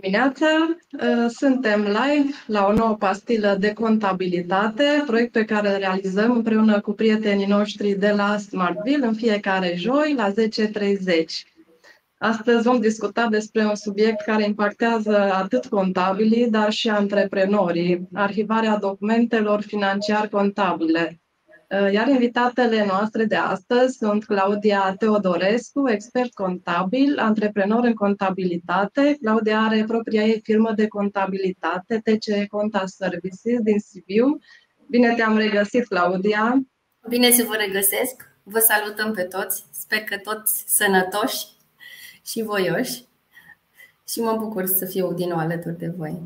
dimineața! Uh, suntem live la o nouă pastilă de contabilitate, proiect pe care îl realizăm împreună cu prietenii noștri de la Smartville în fiecare joi la 10.30. Astăzi vom discuta despre un subiect care impactează atât contabilii, dar și antreprenorii, arhivarea documentelor financiar-contabile. Uh, iar invitatele noastre de astăzi sunt Claudia Teodorescu, expert contabil, antreprenor în contabilitate. Claudia are propria ei firmă de contabilitate, TC Conta Services din Sibiu. Bine te-am regăsit, Claudia! Bine să vă regăsesc! Vă salutăm pe toți! Sper că toți sănătoși și voioși și mă bucur să fiu din nou alături de voi.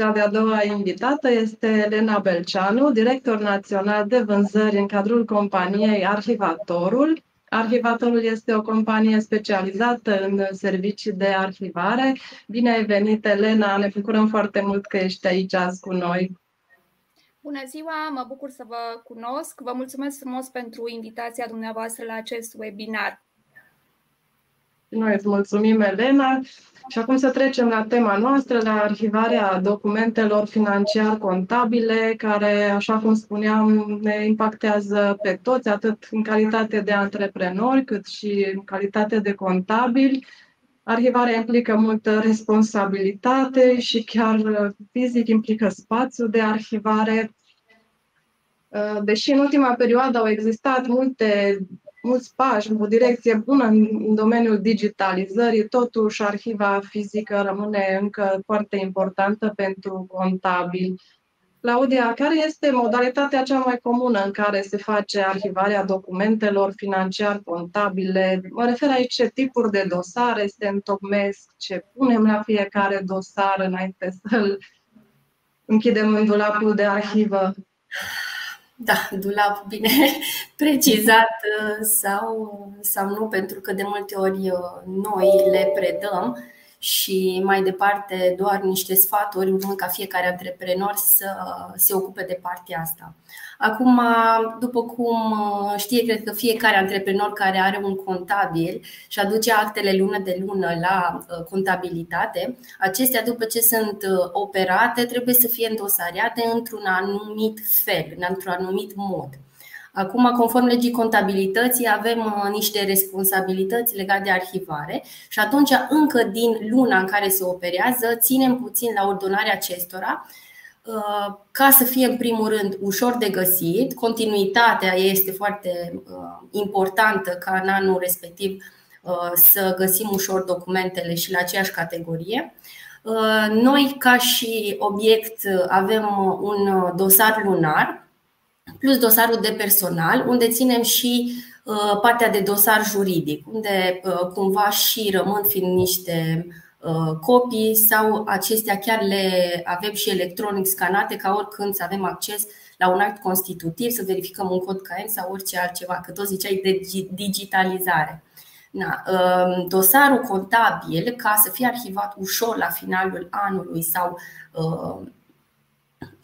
Cea de-a doua invitată este Elena Belceanu, director național de vânzări în cadrul companiei Arhivatorul. Arhivatorul este o companie specializată în servicii de arhivare. Bine ai venit, Elena! Ne bucurăm foarte mult că ești aici azi cu noi. Bună ziua, mă bucur să vă cunosc. Vă mulțumesc frumos pentru invitația dumneavoastră la acest webinar. Noi îți mulțumim, Elena. Și acum să trecem la tema noastră, la arhivarea documentelor financiar-contabile, care, așa cum spuneam, ne impactează pe toți, atât în calitate de antreprenori, cât și în calitate de contabili. Arhivarea implică multă responsabilitate și chiar fizic implică spațiu de arhivare. Deși în ultima perioadă au existat multe mulți pași, o direcție bună în domeniul digitalizării, totuși arhiva fizică rămâne încă foarte importantă pentru contabil. Claudia, care este modalitatea cea mai comună în care se face arhivarea documentelor financiar-contabile? Mă refer aici ce tipuri de dosare se întocmesc, ce punem la fiecare dosar înainte să-l închidem în dulapul de arhivă. Da, dulap bine precizat uh, sau, sau nu, pentru că de multe ori uh, noi le predăm și mai departe doar niște sfaturi, urmând ca fiecare antreprenor să se ocupe de partea asta. Acum, după cum uh, știe, cred că fiecare antreprenor care are un contabil și aduce actele lună de lună la uh, contabilitate, acestea, după ce sunt uh, operate, trebuie să fie îndosariate într-un anumit fel, într-un anumit mod. Acum, conform legii contabilității, avem niște responsabilități legate de arhivare și atunci, încă din luna în care se operează, ținem puțin la ordonarea acestora Uh, ca să fie în primul rând ușor de găsit, continuitatea este foarte uh, importantă ca în anul respectiv uh, să găsim ușor documentele și la aceeași categorie. Noi, ca și obiect, avem un dosar lunar plus dosarul de personal, unde ținem și partea de dosar juridic, unde cumva și rămân fiind niște Uh, copii sau acestea chiar le avem și electronic scanate ca oricând să avem acces la un act constitutiv, să verificăm un cod CAEN sau orice altceva, că tot ziceai de digitalizare. Na, um, dosarul contabil, ca să fie arhivat ușor la finalul anului sau uh,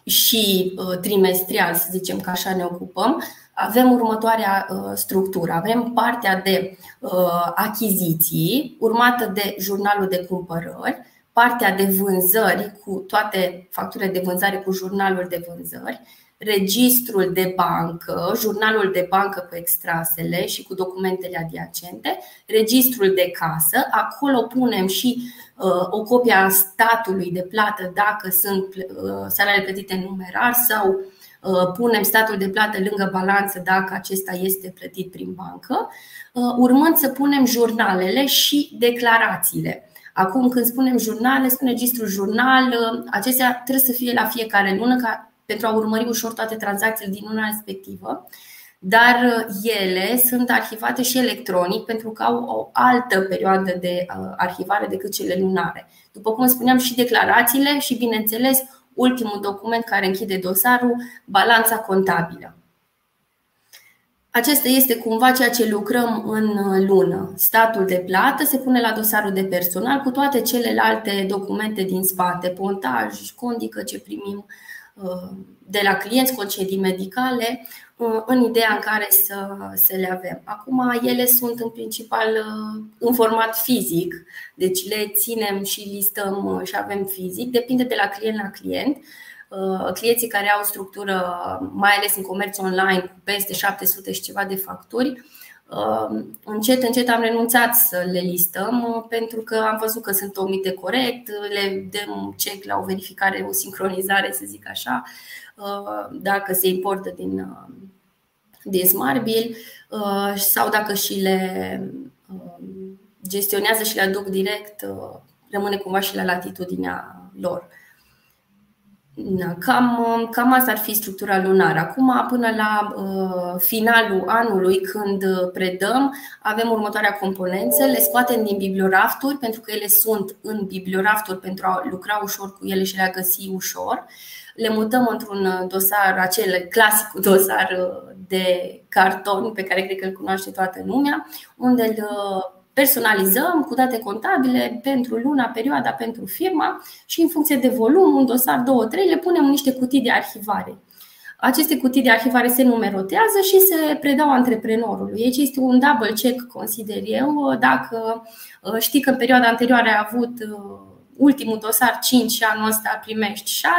și uh, trimestrial, să zicem că așa ne ocupăm, avem următoarea uh, structură. Avem partea de uh, achiziții, urmată de jurnalul de cumpărări, partea de vânzări cu toate facturile de vânzare cu jurnalul de vânzări, registrul de bancă, jurnalul de bancă cu extrasele și cu documentele adiacente, registrul de casă, acolo punem și uh, o copie a statului de plată dacă sunt uh, salariile plătite în numerar sau uh, punem statul de plată lângă balanță dacă acesta este plătit prin bancă, uh, urmând să punem jurnalele și declarațiile. Acum, când spunem jurnale, spune registrul jurnal, uh, acestea trebuie să fie la fiecare lună ca pentru a urmări ușor toate tranzacțiile din luna respectivă, dar uh, ele sunt arhivate și electronic pentru că au o altă perioadă de uh, arhivare decât cele lunare. După cum spuneam, și declarațiile și, bineînțeles, ultimul document care închide dosarul, balanța contabilă. Acesta este cumva ceea ce lucrăm în uh, lună. Statul de plată se pune la dosarul de personal cu toate celelalte documente din spate, pontaj, condică ce primim, Uh, de la clienți, concedii medicale, în ideea în care să, să le avem. Acum, ele sunt în principal în format fizic, deci le ținem și listăm și avem fizic, depinde de la client la client. Clienții care au structură, mai ales în comerț online, cu peste 700 și ceva de facturi, încet, încet am renunțat să le listăm pentru că am văzut că sunt omite corect, le dăm check la o verificare, o sincronizare, să zic așa, dacă se importă din, din Smartbill sau dacă și le gestionează și le aduc direct, rămâne cumva și la latitudinea lor. Da, cam, cam asta ar fi structura lunară. Acum, până la uh, finalul anului, când predăm, avem următoarea componență. Le scoatem din bibliorafturi, pentru că ele sunt în bibliorafturi pentru a lucra ușor cu ele și le-a găsi ușor. Le mutăm într-un dosar, acel clasic dosar de carton pe care cred că îl cunoaște toată lumea, unde îl personalizăm cu date contabile pentru luna, perioada, pentru firma și în funcție de volum, un dosar, două, trei, le punem în niște cutii de arhivare. Aceste cutii de arhivare se numerotează și se predau antreprenorului. Aici este un double check, consider eu. Dacă uh, știi că în perioada anterioară ai avut uh, ultimul dosar 5 și anul ăsta primești 6,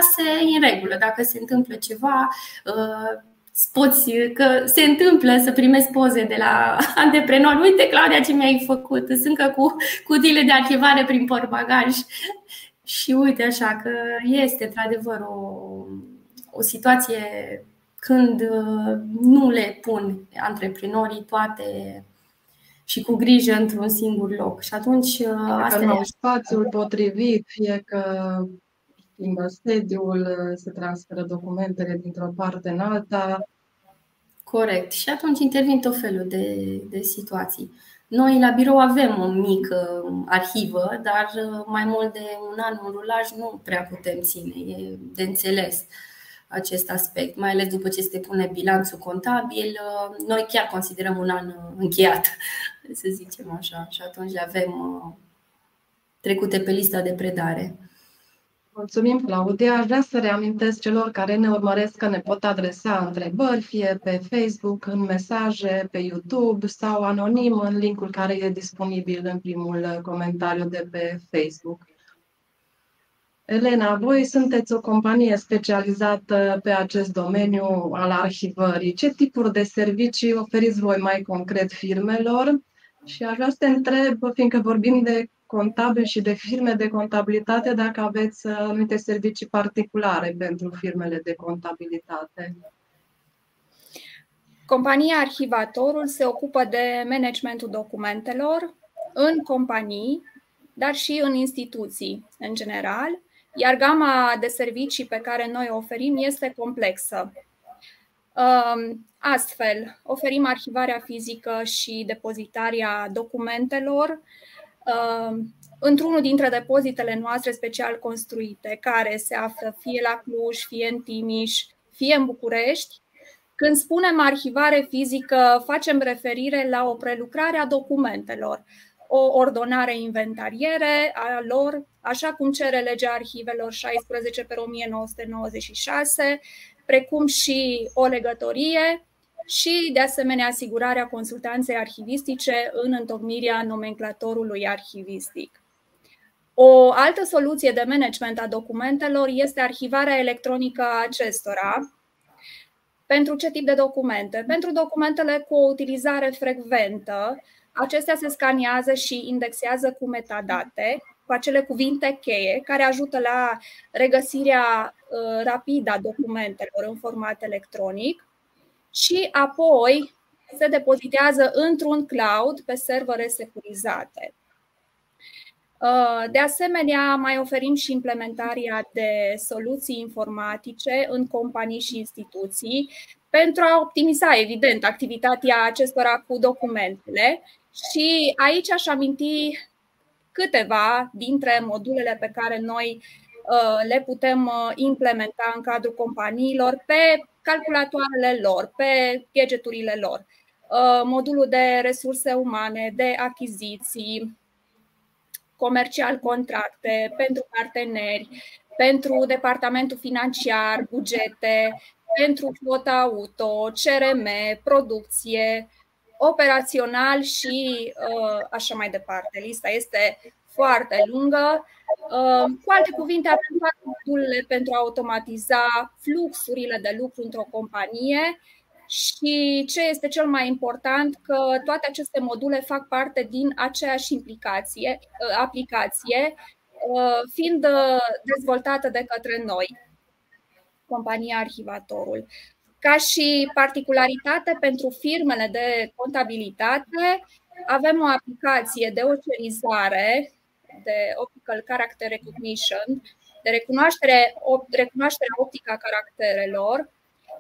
e în regulă. Dacă se întâmplă ceva, uh, poți, că se întâmplă să primesc poze de la antreprenori. Uite, Claudia, ce mi-ai făcut. Sunt că cu cutile de arhivare prin portbagaj. Și uite așa că este într-adevăr o, o situație când uh, nu le pun antreprenorii toate și cu grijă într-un singur loc. Și atunci uh, asta nu au spațiul potrivit, fie că schimbă sediul, se transferă documentele dintr-o parte în alta. Corect. Și atunci intervin tot felul de, de situații. Noi la birou avem o mică arhivă, dar mai mult de un an în rulaj nu prea putem ține. E de înțeles acest aspect, mai ales după ce se pune bilanțul contabil. Noi chiar considerăm un an încheiat, să zicem așa, și atunci le avem uh, trecute pe lista de predare. Mulțumim, Claudia. Aș vrea să reamintesc celor care ne urmăresc că ne pot adresa întrebări, fie pe Facebook, în mesaje, pe YouTube sau anonim în linkul care e disponibil în primul comentariu de pe Facebook. Elena, voi sunteți o companie specializată pe acest domeniu al arhivării. Ce tipuri de servicii oferiți voi mai concret firmelor? Și aș vrea să te întreb, fiindcă vorbim de contabil și de firme de contabilitate dacă aveți uh, anumite servicii particulare pentru firmele de contabilitate. Compania Arhivatorul se ocupă de managementul documentelor în companii, dar și în instituții în general, iar gama de servicii pe care noi o oferim este complexă. Um, astfel, oferim arhivarea fizică și depozitarea documentelor Uh, într-unul dintre depozitele noastre special construite, care se află fie la Cluj, fie în Timiș, fie în București. Când spunem arhivare fizică, facem referire la o prelucrare a documentelor, o ordonare inventariere a lor, așa cum cere legea arhivelor 16 pe 1996, precum și o legătorie și, de asemenea, asigurarea consultanței arhivistice în întocmirea nomenclatorului arhivistic. O altă soluție de management a documentelor este arhivarea electronică a acestora. Pentru ce tip de documente? Pentru documentele cu o utilizare frecventă, acestea se scaniază și indexează cu metadate, cu acele cuvinte cheie care ajută la regăsirea uh, rapidă a documentelor în format electronic și apoi se depozitează într-un cloud pe servere securizate. Uh, de asemenea, mai oferim și implementarea de soluții informatice în companii și instituții pentru a optimiza, evident, activitatea acestora cu documentele. Și aici aș aminti câteva dintre modulele pe care noi uh, le putem uh, implementa în cadrul companiilor pe calculatoarele lor, pe gadgeturile lor, uh, modulul de resurse umane, de achiziții, comercial contracte pentru parteneri, pentru departamentul financiar, bugete, pentru flota auto, CRM, producție, operațional și uh, așa mai departe. Lista este foarte lungă. Uh, cu alte cuvinte, avem toate modulele pentru a automatiza fluxurile de lucru într-o companie și ce este cel mai important, că toate aceste module fac parte din aceeași implicație, uh, aplicație, fiind dezvoltată de către noi, compania Arhivatorul. Ca și particularitate pentru firmele de contabilitate, avem o aplicație de ocerizare, de Optical Character Recognition, de recunoaștere, recunoaștere optică a caracterelor,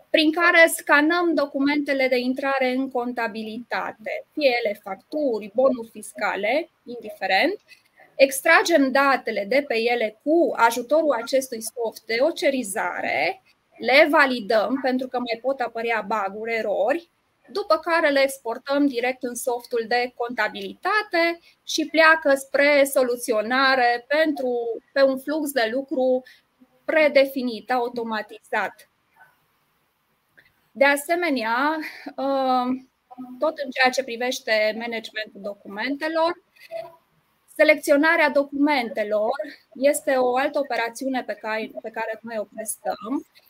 prin care scanăm documentele de intrare în contabilitate, fie ele facturi, bonuri fiscale, indiferent, extragem datele de pe ele cu ajutorul acestui soft de ocerizare le validăm pentru că mai pot apărea baguri, erori, după care le exportăm direct în softul de contabilitate și pleacă spre soluționare pentru, pe un flux de lucru predefinit, automatizat. De asemenea, uh, tot în ceea ce privește managementul documentelor, selecționarea documentelor este o altă operațiune pe care, pe care noi o prestăm Uh,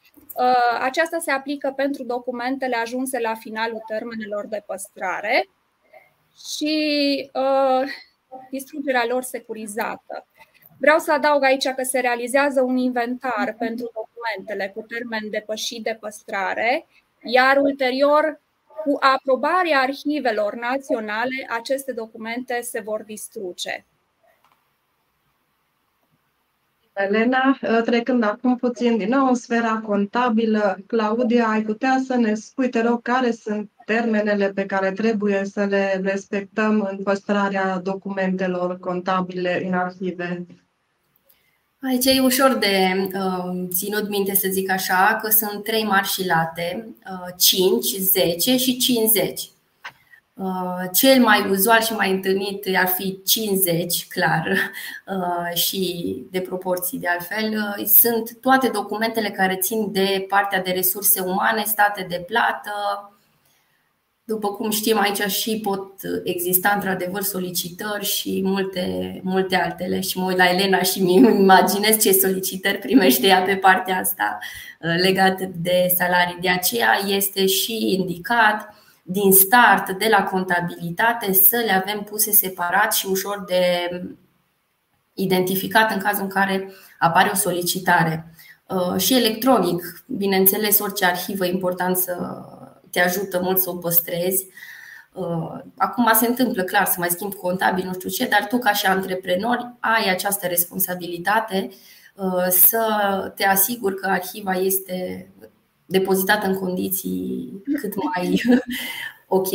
aceasta se aplică pentru documentele ajunse la finalul termenelor de păstrare și uh, distrugerea lor securizată. Vreau să adaug aici că se realizează un inventar pentru documentele cu termen depășit de păstrare, iar ulterior, cu aprobarea arhivelor naționale, aceste documente se vor distruge. Elena, ă, trecând acum puțin din nou în sfera contabilă, Claudia, ai putea să ne spui, te rog, care sunt termenele pe care trebuie să le respectăm în păstrarea documentelor contabile în arhive? Aici e ușor de uh, ținut minte, să zic așa, că sunt trei marșilate, uh, 5, 10 și 50. Uh, cel mai uzual și mai întâlnit ar fi 50, clar, uh, și de proporții de altfel. Uh, sunt toate documentele care țin de partea de resurse umane, state de plată. După cum știm, aici și pot exista într-adevăr solicitări și multe, multe altele. Și mă uit la Elena și mi imaginez ce solicitări primește ea pe partea asta legată de salarii. De aceea este și indicat din start, de la contabilitate, să le avem puse separat și ușor de identificat în cazul în care apare o solicitare. Uh, și electronic, bineînțeles, orice arhivă e important să te ajută mult să o păstrezi. Uh, acum se întâmplă, clar, să mai schimb contabil, nu știu ce, dar tu, ca și antreprenor, ai această responsabilitate uh, să te asiguri că arhiva este depozitată în condiții cât mai ok.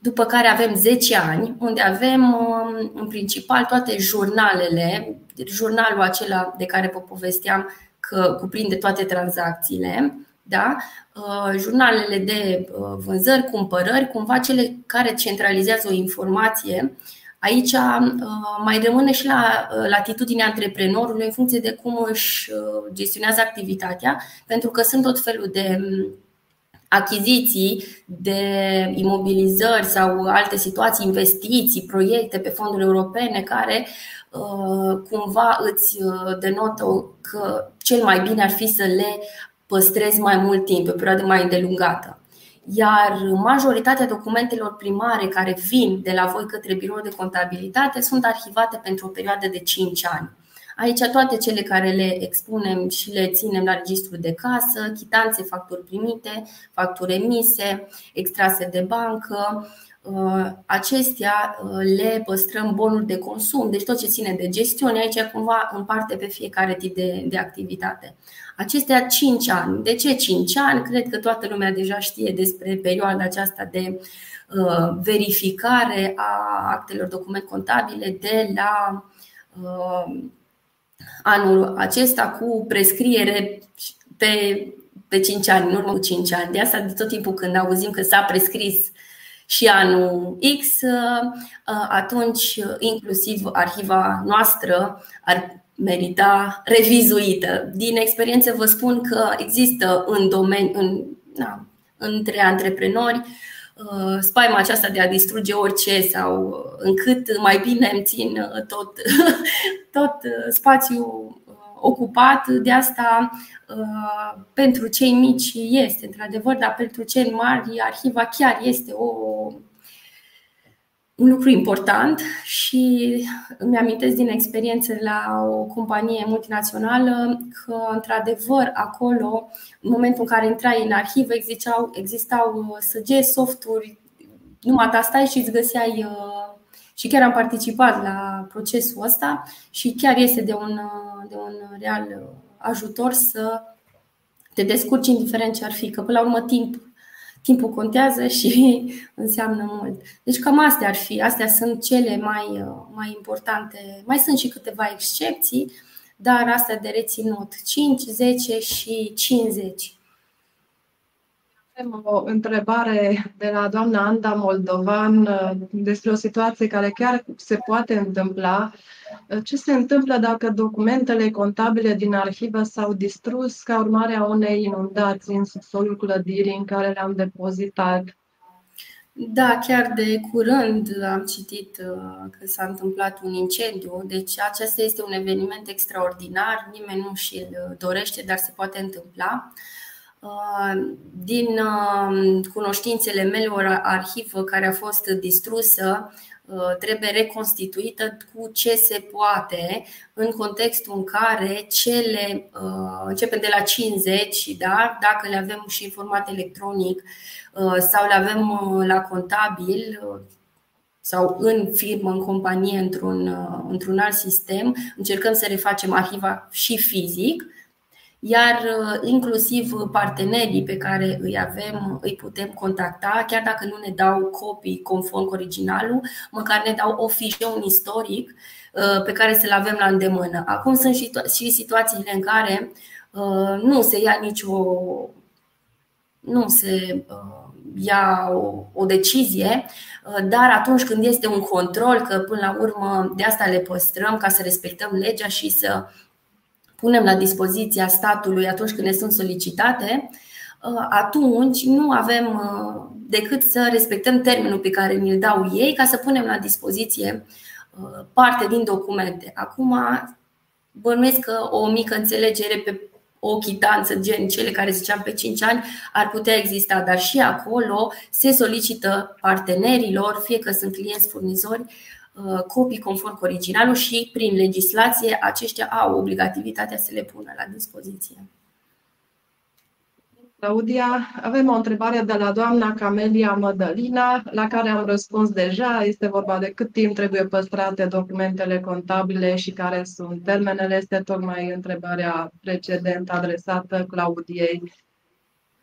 După care avem 10 ani, unde avem um, în principal toate jurnalele, jurnalul acela de care vă povesteam că cuprinde toate tranzacțiile, da? Uh, jurnalele de uh, vânzări, cumpărări, cumva cele care centralizează o informație Aici uh, mai rămâne și la uh, latitudinea antreprenorului în funcție de cum își uh, gestionează activitatea, pentru că sunt tot felul de um, achiziții, de imobilizări sau alte situații, investiții, proiecte pe fonduri europene care cumva îți denotă că cel mai bine ar fi să le păstrezi mai mult timp, pe o perioadă mai îndelungată iar majoritatea documentelor primare care vin de la voi către birou de contabilitate sunt arhivate pentru o perioadă de 5 ani. Aici toate cele care le expunem și le ținem la registru de casă, chitanțe, facturi primite, facturi emise, extrase de bancă, uh, acestea uh, le păstrăm bonuri de consum, deci tot ce ține de gestiune, aici cumva în parte pe fiecare tip de, de activitate acestea 5 ani. De ce 5 ani? Cred că toată lumea deja știe despre perioada aceasta de uh, verificare a actelor document contabile de la uh, anul acesta cu prescriere pe, pe 5 ani, în urmă cu 5 ani. De asta de tot timpul când auzim că s-a prescris și anul X, uh, atunci inclusiv arhiva noastră ar merita revizuită. Din experiență vă spun că există în domeniu, în, na, între antreprenori, uh, spaima aceasta de a distruge orice sau încât mai bine îmi țin tot, tot spațiul ocupat. De asta, pentru cei mici este, într-adevăr, dar pentru cei mari, arhiva chiar este o un lucru important și îmi amintesc din experiență la o companie multinațională că, într-adevăr, acolo, în momentul în care intrai în arhivă, existau, existau săgeți, softuri, numai ta stai și îți găseai uh, și chiar am participat la procesul ăsta și chiar este de un, de un real ajutor să te descurci indiferent ce ar fi, că până la urmă timp timpul contează și înseamnă mult. Deci cam astea ar fi, astea sunt cele mai, mai importante. Mai sunt și câteva excepții, dar astea de reținut 5, 10 și 50. Avem o întrebare de la doamna Anda Moldovan uh, despre o situație care chiar se poate întâmpla. Uh, ce se întâmplă dacă documentele contabile din arhivă s-au distrus ca urmare a unei inundații în subsolul clădirii în care le-am depozitat? Da, chiar de curând am citit uh, că s-a întâmplat un incendiu, deci acesta este un eveniment extraordinar, nimeni nu și-l dorește, dar se poate întâmpla. Uh, din uh, cunoștințele mele, o arhivă care a fost distrusă uh, trebuie reconstituită cu ce se poate în contextul în care cele începem de la 50, da? dacă le avem și în format electronic sau le avem la contabil sau în firmă, în companie, într-un, într-un alt sistem, încercăm să refacem arhiva și fizic iar uh, inclusiv partenerii pe care îi avem, îi putem contacta, chiar dacă nu ne dau copii conform cu originalul, măcar ne dau o fișă, un istoric uh, pe care să-l avem la îndemână. Acum sunt și situațiile în care uh, nu se ia nicio nu se ia o, o decizie, dar atunci când este un control, că până la urmă de asta le păstrăm ca să respectăm legea și să punem la dispoziția statului atunci când ne sunt solicitate, uh, atunci nu avem uh, decât să respectăm termenul pe care ni-l dau ei ca să punem la dispoziție uh, parte din documente. Acum, bănuiesc că o mică înțelegere pe o chitanță gen cele care ziceam pe 5 ani ar putea exista, dar și acolo se solicită partenerilor, fie că sunt clienți furnizori, Uh, copii conform cu originalul și prin legislație aceștia au obligativitatea să le pună la dispoziție. Claudia, avem o întrebare de la doamna Camelia Mădălina, la care am răspuns deja. Este vorba de cât timp trebuie păstrate documentele contabile și care sunt termenele. Este tocmai întrebarea precedentă adresată Claudiei.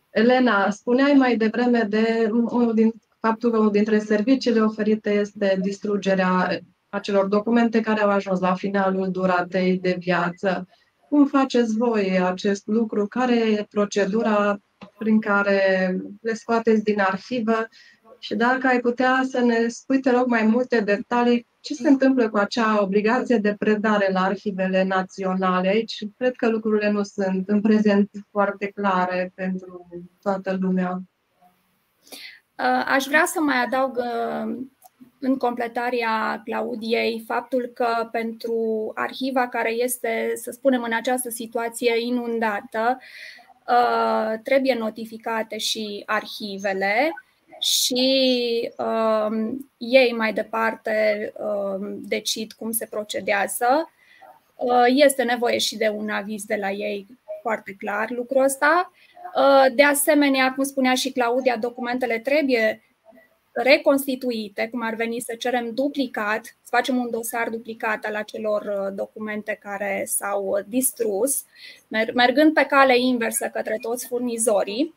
Elena, spuneai mai devreme de unul din faptul că unul dintre serviciile oferite este distrugerea acelor documente care au ajuns la finalul duratei de viață. Cum faceți voi acest lucru? Care e procedura prin care le scoateți din arhivă? Și dacă ai putea să ne spui, te rog, mai multe detalii, ce se întâmplă cu acea obligație de predare la arhivele naționale? Aici cred că lucrurile nu sunt în prezent foarte clare pentru toată lumea. Uh, aș vrea să mai adaug uh, în completarea Claudiei faptul că pentru arhiva care este, să spunem, în această situație inundată, uh, trebuie notificate și arhivele și ei mai departe decid cum se procedează. Este nevoie și de un aviz de la ei foarte clar lucrul ăsta. Uh, de asemenea, cum spunea și Claudia, documentele trebuie reconstituite, cum ar veni să cerem duplicat, să facem un dosar duplicat al acelor uh, documente care s-au distrus, mergând pe cale inversă către toți furnizorii.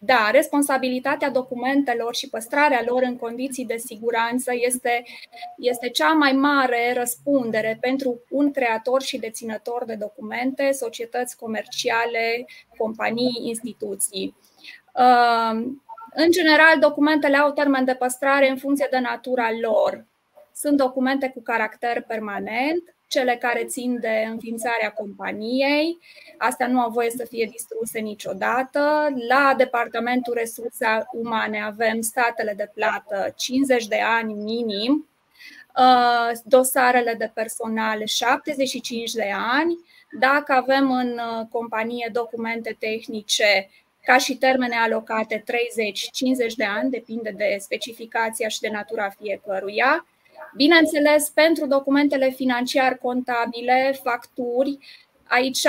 Uh, da, responsabilitatea documentelor și păstrarea lor în condiții de siguranță este, este cea mai mare răspundere pentru un creator și deținător de documente, societăți comerciale, companii, instituții. Uh, în general, documentele au termen de păstrare în funcție de natura lor. Sunt documente cu caracter permanent, cele care țin de înființarea companiei. Astea nu au voie să fie distruse niciodată. La Departamentul Resurse Umane avem statele de plată 50 de ani minim, uh, dosarele de personal 75 de ani. Dacă avem în uh, companie documente tehnice ca și termene alocate 30-50 de ani, depinde de specificația și de natura fiecăruia. Bineînțeles, pentru documentele financiar-contabile, facturi, aici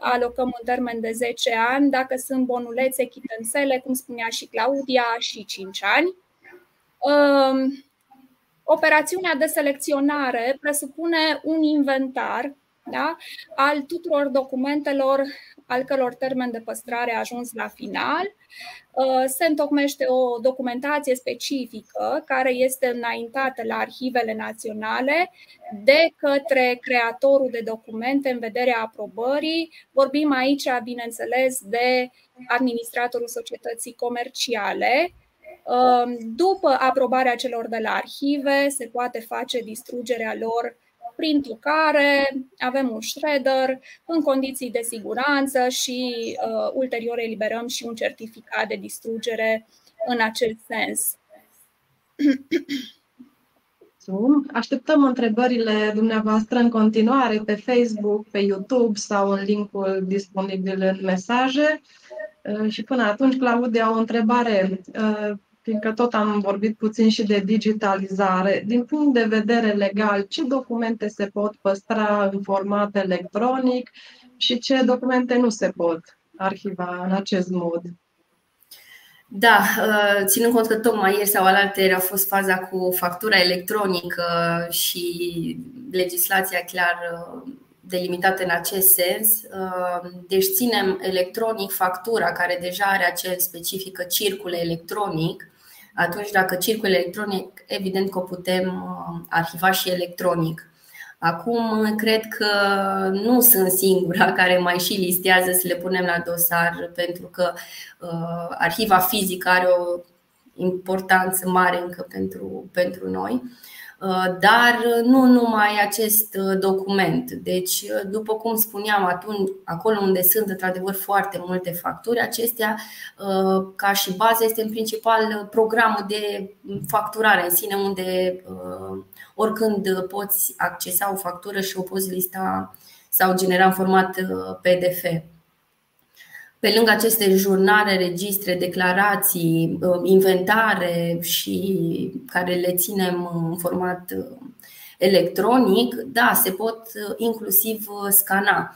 alocăm un termen de 10 ani, dacă sunt bonulețe, chitanțele, cum spunea și Claudia, și 5 ani. Um, operațiunea de selecționare presupune un inventar da, al tuturor documentelor al căror termen de păstrare a ajuns la final. Uh, se întocmește o documentație specifică care este înaintată la arhivele naționale de către creatorul de documente în vederea aprobării. Vorbim aici, bineînțeles, de administratorul societății comerciale. Uh, după aprobarea celor de la arhive, se poate face distrugerea lor prin care avem un shredder în condiții de siguranță și uh, ulterior eliberăm și un certificat de distrugere în acest sens. Așteptăm întrebările dumneavoastră în continuare pe Facebook, pe YouTube sau în linkul disponibil în mesaje. Uh, și până atunci, Claudia, o întrebare. Uh, fiindcă tot am vorbit puțin și de digitalizare, din punct de vedere legal, ce documente se pot păstra în format electronic și ce documente nu se pot arhiva în acest mod? Da, uh, ținând cont că tocmai ieri sau alaltă a fost faza cu factura electronică și legislația clar uh, delimitată în acest sens. Uh, deci ținem electronic factura care deja are acel specifică circul electronic atunci dacă circul electronic, evident că o putem uh, arhiva și electronic. Acum, cred că nu sunt singura care mai și listează să le punem la dosar, pentru că uh, arhiva fizică are o importanță mare încă pentru, pentru noi. Uh, dar nu numai acest uh, document. Deci, uh, după cum spuneam, atunci, acolo unde sunt într-adevăr foarte multe facturi, acestea, ca și bază, este în principal programul de facturare în sine, unde oricând poți accesa o factură și o poți lista sau genera în format PDF. Pe lângă aceste jurnale, registre, declarații, uh, inventare și care le ținem în format uh, electronic, da, se pot uh, inclusiv scana.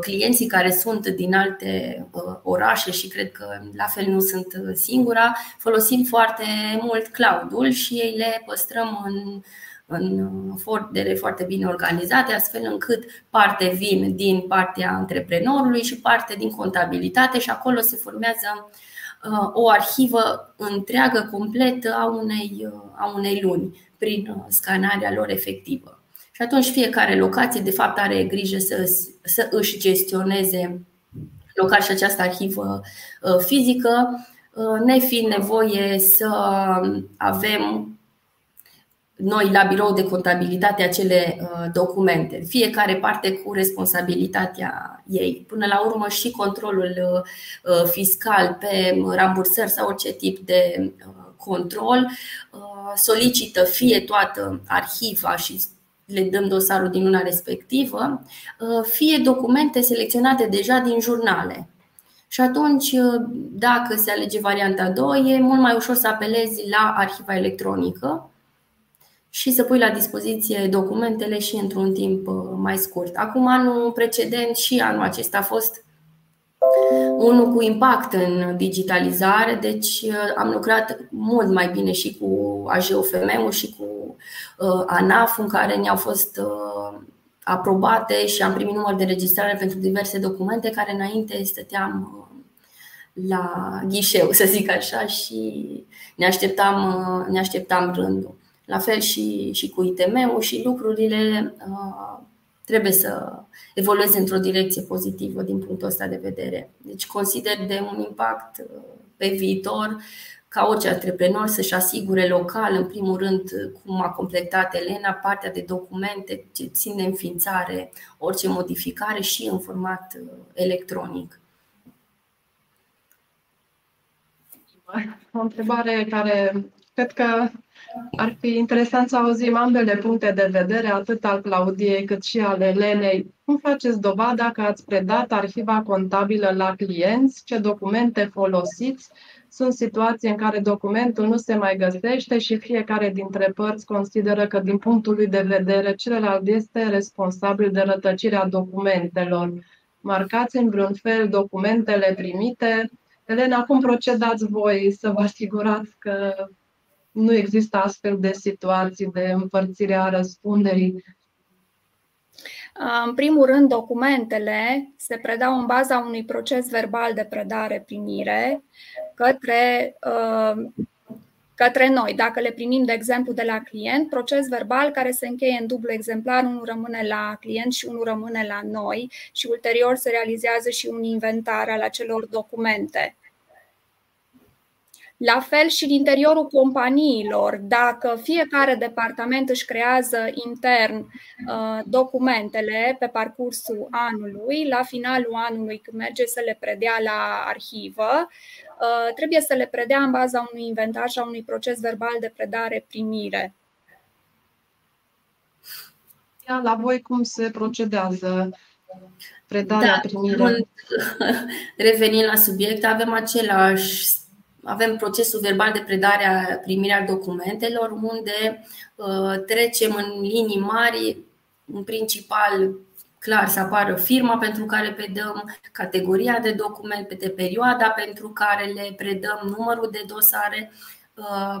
Clienții care sunt din alte orașe și cred că la fel nu sunt singura, folosim foarte mult cloud-ul și ei le păstrăm în în fordere foarte bine organizate, astfel încât parte vin din partea antreprenorului și parte din contabilitate și acolo se formează uh, o arhivă întreagă, completă a unei, uh, a unei luni prin uh, scanarea lor efectivă. Și atunci fiecare locație, de fapt, are grijă să, să își gestioneze local și această arhivă fizică, nefiind nevoie să avem noi la birou de contabilitate acele uh, documente, fiecare parte cu responsabilitatea ei. Până la urmă și controlul uh, uh, fiscal pe rambursări sau orice tip de control solicită fie toată arhiva și le dăm dosarul din luna respectivă, fie documente selecționate deja din jurnale. Și atunci, dacă se alege varianta 2, e mult mai ușor să apelezi la arhiva electronică, și să pui la dispoziție documentele și într-un timp uh, mai scurt. Acum, anul precedent și anul acesta a fost unul cu impact în digitalizare, deci uh, am lucrat mult mai bine și cu AJOFM-ul și cu uh, ANAF, în care ne-au fost aprobate și am primit număr de registrare pentru diverse documente care înainte stăteam la ghișeu, să zic așa, și ne așteptam, ne așteptam rândul. La fel și, și cu ITM-ul și lucrurile uh, trebuie să evolueze într-o direcție pozitivă din punctul ăsta de vedere. Deci consider de un impact uh, pe viitor ca orice antreprenor să-și asigure local, în primul rând, cum a completat Elena, partea de documente ce țin de înființare, orice modificare și în format uh, electronic. O întrebare care cred că ar fi interesant să auzim ambele puncte de vedere, atât al Claudiei cât și al Elenei. Cum faceți dovada că ați predat arhiva contabilă la clienți? Ce documente folosiți? Sunt situații în care documentul nu se mai găsește și fiecare dintre părți consideră că din punctul lui de vedere celălalt este responsabil de rătăcirea documentelor. Marcați în vreun fel documentele primite. Elena, cum procedați voi să vă asigurați că nu există astfel de situații de împărțire a răspunderii. În primul rând, documentele se predau în baza unui proces verbal de predare-primire către, uh, către noi. Dacă le primim, de exemplu, de la client, proces verbal care se încheie în dublu exemplar, unul rămâne la client și unul rămâne la noi și ulterior se realizează și un inventar al acelor documente. La fel și în interiorul companiilor, dacă fiecare departament își creează intern uh, documentele pe parcursul anului, la finalul anului când merge să le predea la arhivă, uh, trebuie să le predea în baza unui inventar și a unui proces verbal de predare-primire. La voi cum se procedează predarea, da, primirea? Revenind la subiect, avem același avem procesul verbal de predare a primirea documentelor, unde uh, trecem în linii mari, în principal clar să apară firma pentru care predăm, categoria de documente, perioada pentru care le predăm, numărul de dosare Uh,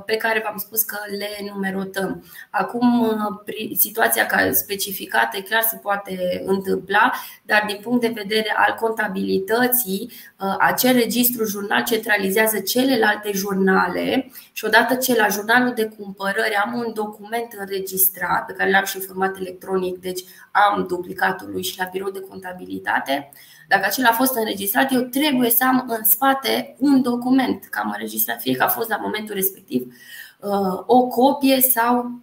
pe care v-am spus că le numerotăm. Acum, uh, situația ca specificată, clar se poate întâmpla, dar din punct de vedere al contabilității, uh, acel registru jurnal centralizează celelalte jurnale și odată ce la jurnalul de cumpărări am un document înregistrat, pe care l-am și în format electronic, deci am duplicatul lui și la birou de contabilitate, dacă acela a fost înregistrat, eu trebuie să am în spate un document că am înregistrat, fie că a fost la momentul respectiv uh, o copie sau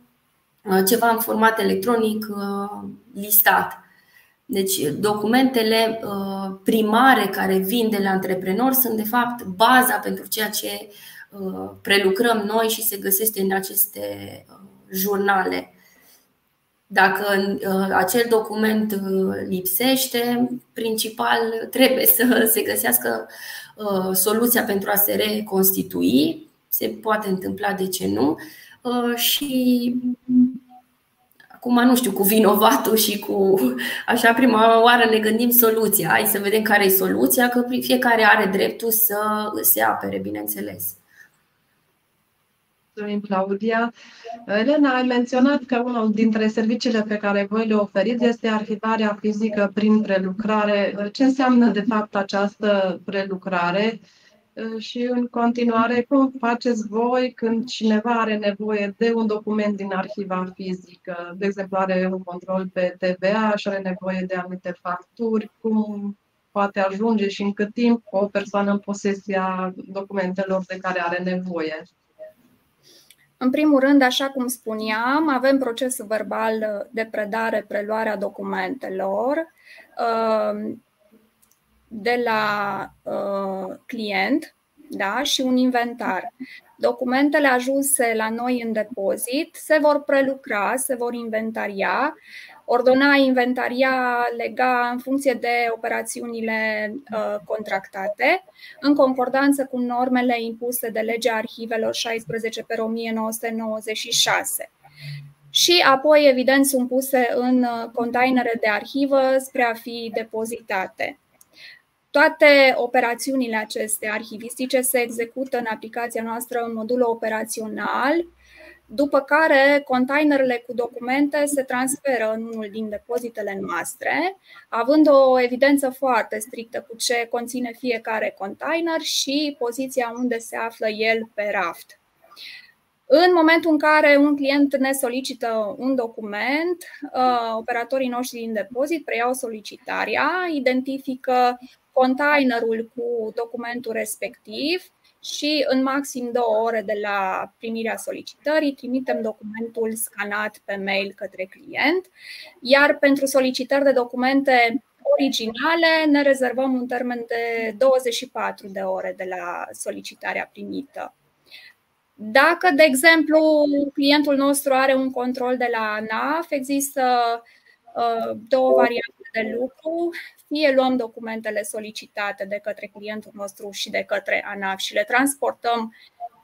uh, ceva în format electronic uh, listat. Deci, documentele primare care vin de la antreprenor sunt, de fapt, baza pentru ceea ce prelucrăm noi și se găsește în aceste jurnale. Dacă uh, acel document uh, lipsește, principal trebuie să se găsească uh, soluția pentru a se reconstitui. Se poate întâmpla, de ce nu? Și acum nu știu, cu vinovatul și cu așa prima oară ne gândim soluția. Hai să vedem care e soluția, că fiecare are dreptul să se apere, bineînțeles. Mulțumim, Claudia. Elena, ai menționat că unul dintre serviciile pe care voi le oferiți este arhivarea fizică prin prelucrare. Ce înseamnă, de fapt, această prelucrare? Și, în continuare, cum faceți voi când cineva are nevoie de un document din arhiva fizică? De exemplu, are un control pe TVA și are nevoie de anumite facturi. Cum poate ajunge și în cât timp o persoană în posesia documentelor de care are nevoie? În primul rând, așa cum spuneam, avem procesul verbal de predare, preluarea documentelor uh, de la uh, client da? și un inventar. Documentele ajunse la noi în depozit se vor prelucra, se vor inventaria ordona inventaria lega în funcție de operațiunile uh, contractate, în concordanță cu normele impuse de legea arhivelor 16 pe 1996 și apoi, evident, sunt puse în uh, containere de arhivă spre a fi depozitate. Toate operațiunile acestea arhivistice se execută în aplicația noastră în modul operațional, după care containerele cu documente se transferă în unul din depozitele noastre, având o evidență foarte strictă cu ce conține fiecare container și poziția unde se află el pe raft. În momentul în care un client ne solicită un document, uh, operatorii noștri din depozit preiau solicitarea, identifică containerul cu documentul respectiv și în maxim două ore de la primirea solicitării trimitem documentul scanat pe mail către client, iar pentru solicitări de documente originale ne rezervăm un termen de 24 de ore de la solicitarea primită. Dacă, de exemplu, clientul nostru are un control de la ANAF, există uh, două variante de lucru. Fie luăm documentele solicitate de către clientul nostru și de către ANAF și le transportăm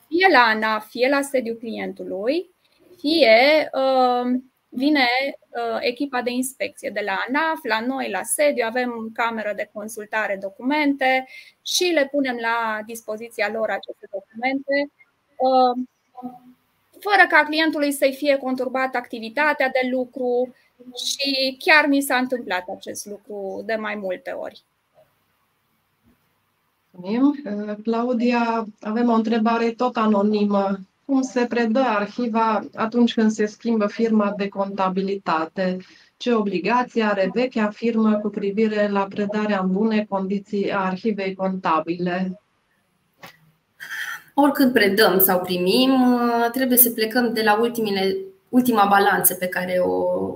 fie la ANAF, fie la sediul clientului, fie uh, vine uh, echipa de inspecție de la ANAF, la noi, la sediu, avem cameră de consultare documente și le punem la dispoziția lor aceste documente Uh, fără ca clientului să-i fie conturbată activitatea de lucru și chiar mi s-a întâmplat acest lucru de mai multe ori. Mulțumim. Uh, Claudia, avem o întrebare tot anonimă. Cum se predă arhiva atunci când se schimbă firma de contabilitate? Ce obligații are vechea firmă cu privire la predarea în bune condiții a arhivei contabile? oricând predăm sau primim, uh, trebuie să plecăm de la ultimile, ultima balanță pe care o,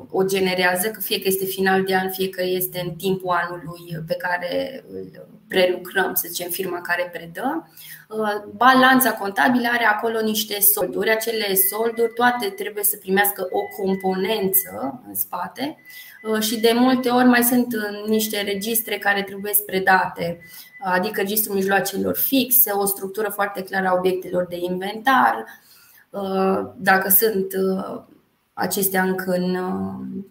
o generează, că fie că este final de an, fie că este în timpul anului pe care îl prelucrăm, să zicem, firma care predă. Uh, balanța contabilă are acolo niște solduri. Acele solduri toate trebuie să primească o componență în spate uh, și de multe ori mai sunt niște registre care trebuie predate adică registrul mijloacelor fixe, o structură foarte clară a obiectelor de inventar, uh, dacă sunt uh, acestea încă în, uh,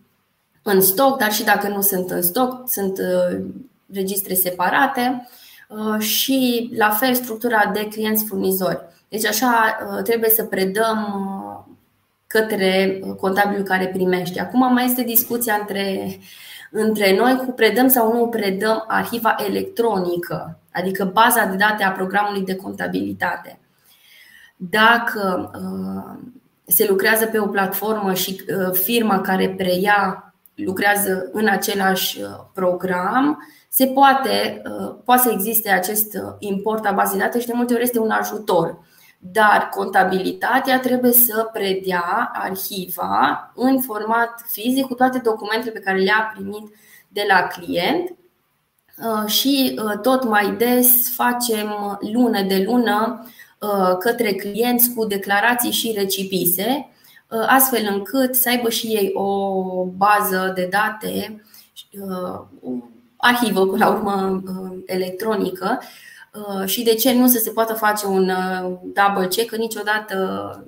în stoc, dar și dacă nu sunt în stoc, sunt registre separate și la fel structura de clienți furnizori. Deci așa trebuie să predăm către contabilul care primește. Acum mai este discuția între între noi cu predăm sau nu predăm arhiva electronică, adică baza de date a programului de contabilitate. Dacă uh, se lucrează pe o platformă și uh, firma care preia lucrează în același uh, program, se poate, poate să existe acest import a bazei date și de multe ori este un ajutor. Dar contabilitatea trebuie să predea arhiva în format fizic cu toate documentele pe care le-a primit de la client uh, și uh, tot mai des facem lună de lună uh, către clienți cu declarații și recipise, astfel încât să aibă și ei o bază de date, o arhivă, până la urmă, electronică, Uh, și de ce nu să se poată face un uh, double check, că niciodată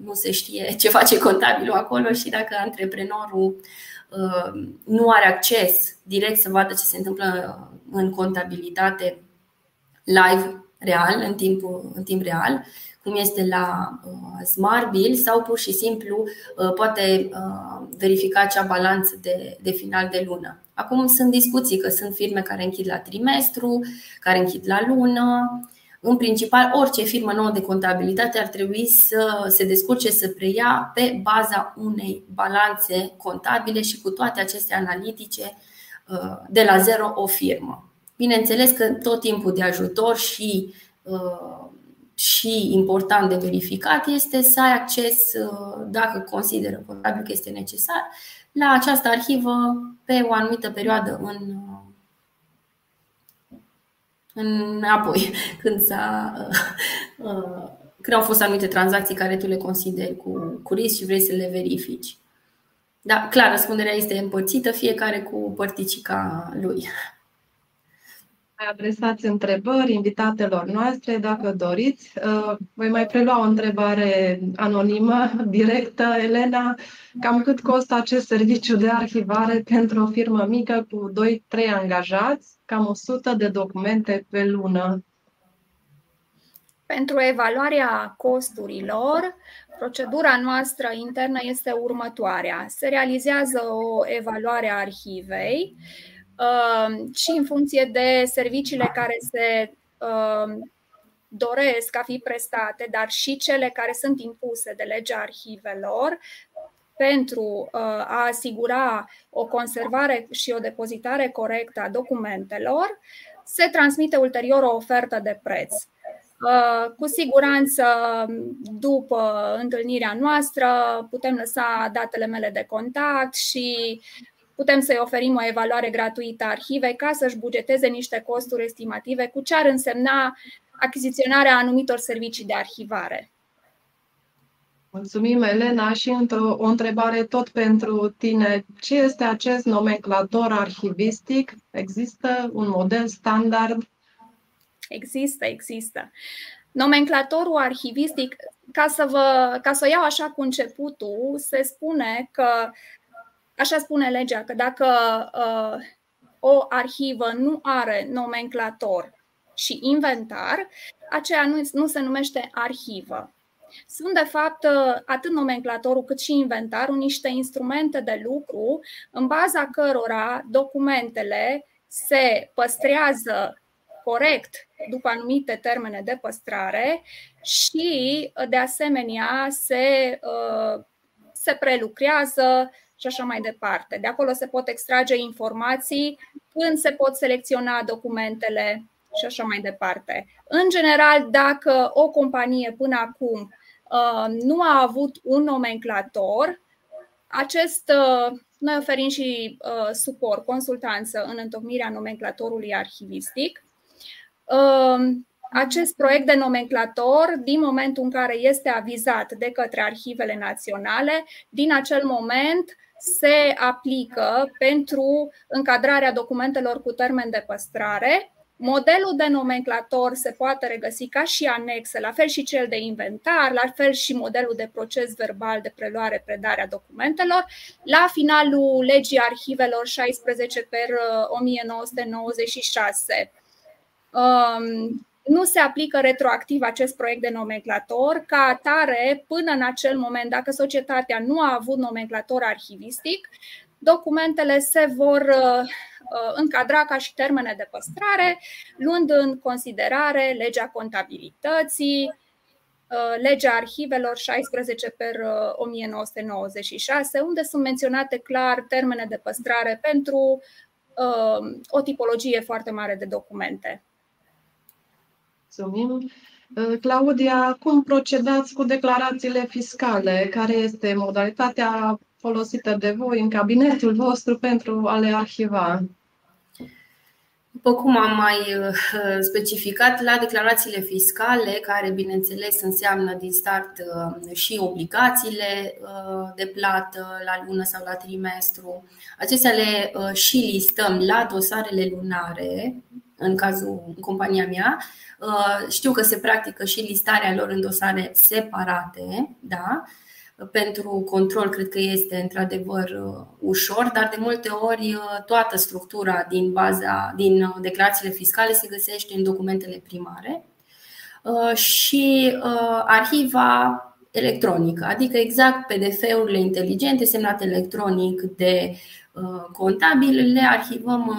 nu se știe ce face contabilul acolo și dacă antreprenorul uh, nu are acces direct să vadă ce se întâmplă în contabilitate live, real, în timp, în timp real, cum este la Smart Bill sau pur și simplu poate verifica acea balanță de, de final de lună. Acum sunt discuții că sunt firme care închid la trimestru, care închid la lună. În principal, orice firmă nouă de contabilitate ar trebui să se descurce să preia pe baza unei balanțe contabile și cu toate aceste analitice uh, de la zero o firmă. Bineînțeles că tot timpul de ajutor și, uh, și important de verificat este să ai acces, uh, dacă consideră contabil că este necesar, la această arhivă pe o anumită perioadă în, înapoi, când, s-a, uh, când au fost anumite tranzacții care tu le consideri cu, cu risc și vrei să le verifici. Da, clar, răspunderea este împărțită, fiecare cu părticica lui mai adresați întrebări invitatelor noastre, dacă doriți. Uh, voi mai prelua o întrebare anonimă, directă. Elena, cam cât costă acest serviciu de arhivare pentru o firmă mică cu 2-3 angajați, cam 100 de documente pe lună? Pentru evaluarea costurilor, procedura noastră internă este următoarea. Se realizează o evaluare a arhivei, și în funcție de serviciile care se doresc a fi prestate, dar și cele care sunt impuse de legea arhivelor, pentru a asigura o conservare și o depozitare corectă a documentelor, se transmite ulterior o ofertă de preț. Cu siguranță, după întâlnirea noastră, putem lăsa datele mele de contact și putem să-i oferim o evaluare gratuită a arhivei ca să-și bugeteze niște costuri estimative cu ce ar însemna achiziționarea anumitor servicii de arhivare. Mulțumim, Elena, și într-o, o întrebare tot pentru tine. Ce este acest nomenclator arhivistic? Există un model standard? Există, există. Nomenclatorul arhivistic, ca să, vă, ca să o iau așa cu începutul, se spune că, așa spune legea, că dacă uh, o arhivă nu are nomenclator și inventar, aceea nu, nu se numește arhivă. Sunt, de fapt, atât nomenclatorul cât și inventarul niște instrumente de lucru în baza cărora documentele se păstrează corect după anumite termene de păstrare și, de asemenea, se, se prelucrează și așa mai departe. De acolo se pot extrage informații când se pot selecționa documentele și așa mai departe. În general, dacă o companie până acum Uh, nu a avut un nomenclator. Acest, uh, noi oferim și uh, suport, consultanță în întocmirea nomenclatorului arhivistic. Acest proiect de nomenclator, din momentul în care este avizat de către arhivele naționale, din acel moment se aplică pentru încadrarea documentelor cu termen de păstrare Modelul de nomenclator se poate regăsi ca și anexă, la fel și cel de inventar, la fel și modelul de proces verbal de preluare, predare a documentelor. La finalul legii arhivelor 16 per 1996 uh, um, nu se aplică retroactiv acest proiect de nomenclator, ca atare, până în acel moment, dacă societatea nu a avut nomenclator arhivistic, documentele se vor uh, uh, încadra ca și termene de păstrare, luând în considerare legea contabilității, uh, legea arhivelor 16 per 1996, unde sunt menționate clar termene de păstrare pentru o tipologie foarte mare de documente. Mulțumim. Claudia, cum procedați cu declarațiile fiscale? Care este modalitatea folosită de voi în cabinetul vostru pentru a le arhiva? După cum am mai uh, specificat, la declarațiile fiscale, care bineînțeles înseamnă din start uh, și obligațiile uh, de plată la lună sau la trimestru, acestea le și listăm la dosarele lunare, în cazul compania mea. Știu că se practică și listarea lor în dosare separate, da? pentru control cred că este într-adevăr uh, ușor, dar de multe ori uh, toată structura din baza, din uh, declarațiile fiscale se găsește în documentele primare și arhiva electronică, adică exact PDF-urile inteligente semnate electronic de contabil, le arhivăm,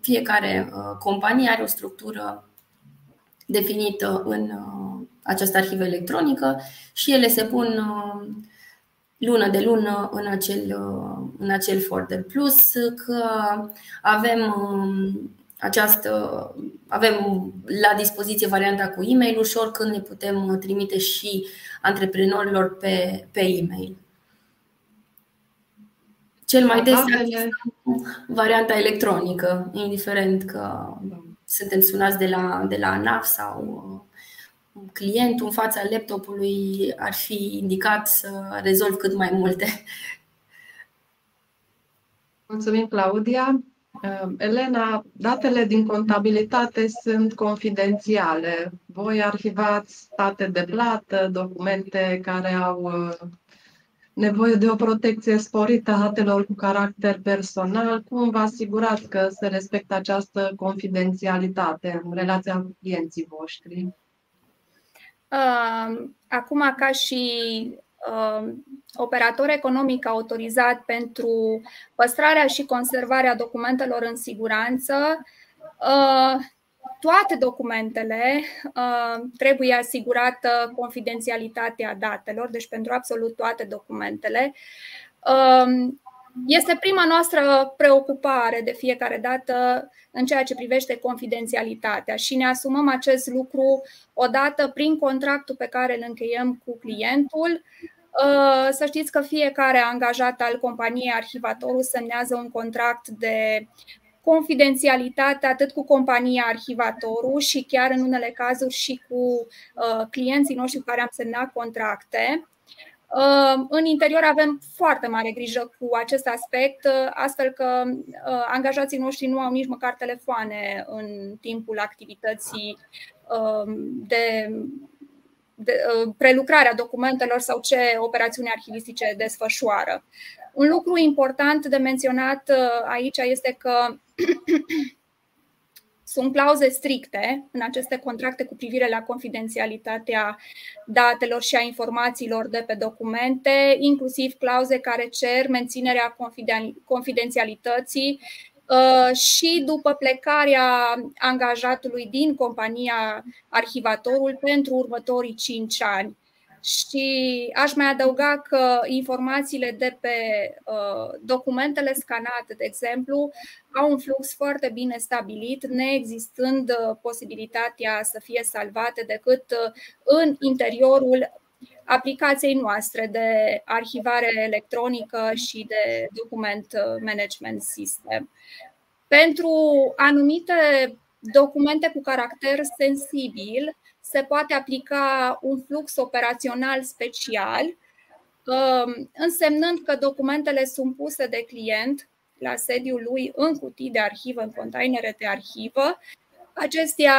fiecare companie are o structură definită în această arhivă electronică și ele se pun lună de lună în acel, în acel folder. Plus că avem um, această, avem la dispoziție varianta cu e-mail ușor când ne putem trimite și antreprenorilor pe, pe e-mail. Cel mai des varianta electronică, indiferent că suntem sunați de la, de la ANAF sau clientul în fața laptopului ar fi indicat să rezolv cât mai multe. Mulțumim, Claudia. Uh, Elena, datele din contabilitate sunt confidențiale. Voi arhivați state de plată, documente care au uh, nevoie de o protecție sporită a datelor cu caracter personal. Cum vă asigurați că se respectă această confidențialitate în relația cu clienții voștri? Acum, ca și operator economic autorizat pentru păstrarea și conservarea documentelor în siguranță, toate documentele trebuie asigurată confidențialitatea datelor, deci pentru absolut toate documentele. Este prima noastră preocupare de fiecare dată în ceea ce privește confidențialitatea și ne asumăm acest lucru odată prin contractul pe care îl încheiem cu clientul. Uh, să știți că fiecare angajat al companiei arhivatorul semnează un contract de confidențialitate atât cu compania arhivatorul și chiar în unele cazuri și cu uh, clienții noștri cu care am semnat contracte. În interior avem foarte mare grijă cu acest aspect, astfel că uh, angajații noștri nu au nici măcar telefoane în timpul activității um, de, de uh, prelucrare a documentelor sau ce operațiuni arhivistice desfășoară. Un lucru important de menționat uh, aici este că Sunt clauze stricte în aceste contracte cu privire la confidențialitatea datelor și a informațiilor de pe documente, inclusiv clauze care cer menținerea confidențialității uh, și după plecarea angajatului din compania arhivatorul pentru următorii 5 ani. Și aș mai adăuga că informațiile de pe uh, documentele scanate, de exemplu, au un flux foarte bine stabilit, neexistând uh, posibilitatea să fie salvate decât uh, în interiorul aplicației noastre de arhivare electronică și de document uh, management system. Pentru anumite documente cu caracter sensibil, se poate aplica un flux operațional special, um, însemnând că documentele sunt puse de client la sediul lui în cutii de arhivă, în containere de arhivă, acestea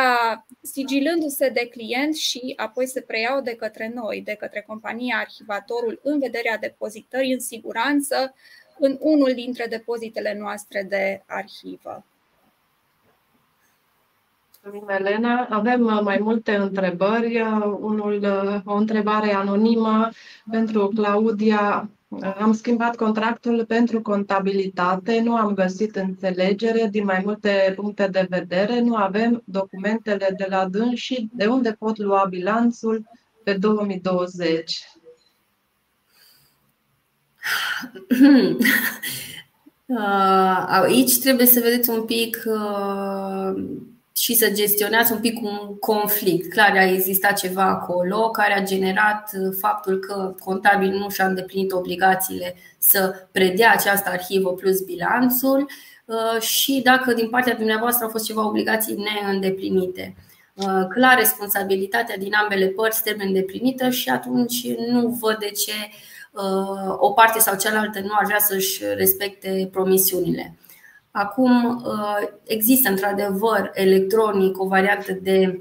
sigilându-se de client și apoi se preiau de către noi, de către compania arhivatorul, în vederea depozitării în siguranță în unul dintre depozitele noastre de arhivă. Mulțumim, Elena. Avem uh, mai multe întrebări. Uh, unul, uh, o întrebare anonimă pentru Claudia. Am schimbat contractul pentru contabilitate, nu am găsit înțelegere din mai multe puncte de vedere, nu avem documentele de la dâns și de unde pot lua bilanțul pe 2020. Aici trebuie să vedeți un pic și să gestionați un pic un conflict. Clar, a existat ceva acolo care a generat uh, faptul că contabil nu și-a îndeplinit obligațiile să predea această arhivă plus bilanțul uh, și dacă din partea dumneavoastră au fost ceva obligații neîndeplinite. Uh, clar, responsabilitatea din ambele părți trebuie îndeplinită și atunci nu văd de ce o parte sau cealaltă nu ar vrea să-și respecte promisiunile. Acum uh, există într-adevăr electronic o variantă de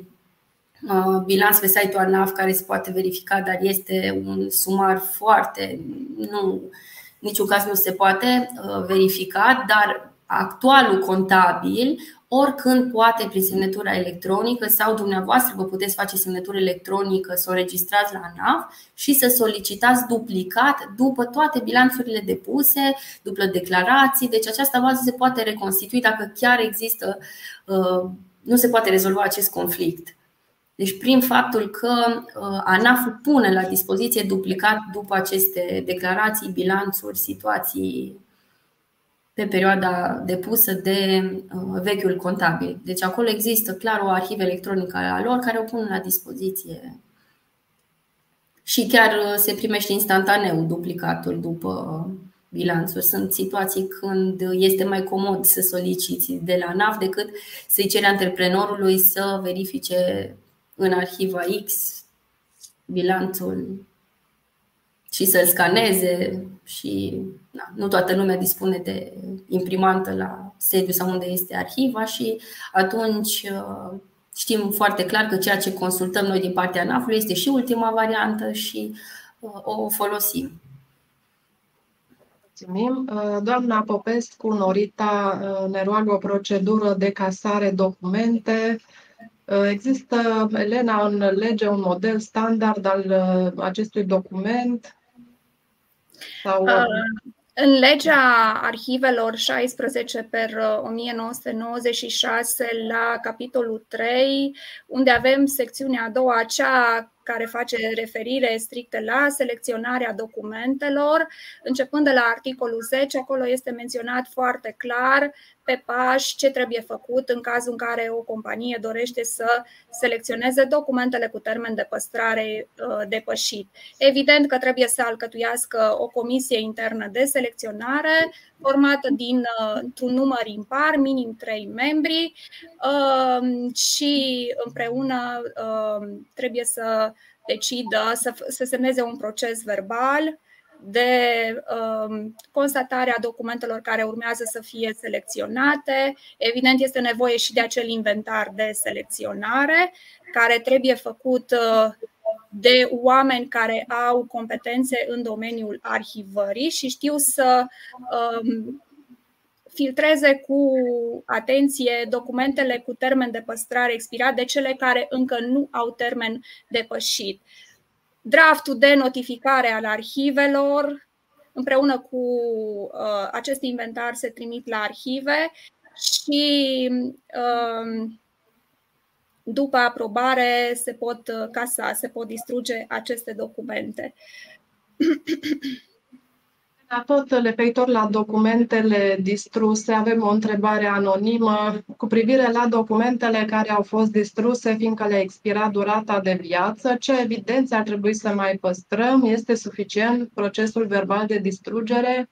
uh, bilanț pe site-ul ANAF care se poate verifica, dar este un sumar foarte, nu, niciun caz nu se poate uh, verifica, dar actualul contabil oricând poate prin semnătura electronică sau dumneavoastră vă puteți face semnătură electronică, să o registrați la ANAF și să solicitați duplicat după toate bilanțurile depuse, după declarații. Deci această bază se poate reconstitui dacă chiar există, uh, nu se poate rezolva acest conflict. Deci, prin faptul că uh, ANAF pune la dispoziție duplicat după aceste declarații, bilanțuri, situații pe perioada depusă de uh, vechiul contabil. Deci acolo există clar o arhivă electronică a lor care o pun la dispoziție și chiar uh, se primește instantaneu duplicatul după bilanțuri. Sunt situații când este mai comod să soliciți de la NAV decât să-i cere antreprenorului să verifice în arhiva X bilanțul și să-l scaneze și na, nu toată lumea dispune de imprimantă la sediu sau unde este arhiva și atunci uh, știm foarte clar că ceea ce consultăm noi din partea NAF-ului este și ultima variantă și uh, o folosim. Mulțumim. Uh, doamna Popescu Norita ne roagă o procedură de casare documente. Există, Elena, în lege un model standard al acestui document? Sau... În legea arhivelor 16 per 1996 la capitolul 3, unde avem secțiunea a doua, acea care face referire strictă la selecționarea documentelor. Începând de la articolul 10, acolo este menționat foarte clar pe pași ce trebuie făcut în cazul în care o companie dorește să selecționeze documentele cu termen de păstrare uh, depășit. Evident că trebuie să alcătuiască o comisie internă de selecționare formată din uh, un număr impar, minim trei membri uh, și împreună trebuie să decidă să, să semneze un proces verbal de um, constatarea documentelor care urmează să fie selecționate. Evident, este nevoie și de acel inventar de selecționare care trebuie făcut uh, de oameni care au competențe în domeniul arhivării și știu să um, filtreze cu atenție documentele cu termen de păstrare expirat de cele care încă nu au termen depășit draftul de notificare al arhivelor, împreună cu uh, acest inventar se trimit la arhive și uh, după aprobare se pot uh, casa, se pot distruge aceste documente. La tot referitor la documentele distruse, avem o întrebare anonimă cu privire la documentele care au fost distruse, fiindcă le-a expirat durata de viață. Ce evidențe ar trebui să mai păstrăm? Este suficient procesul verbal de distrugere?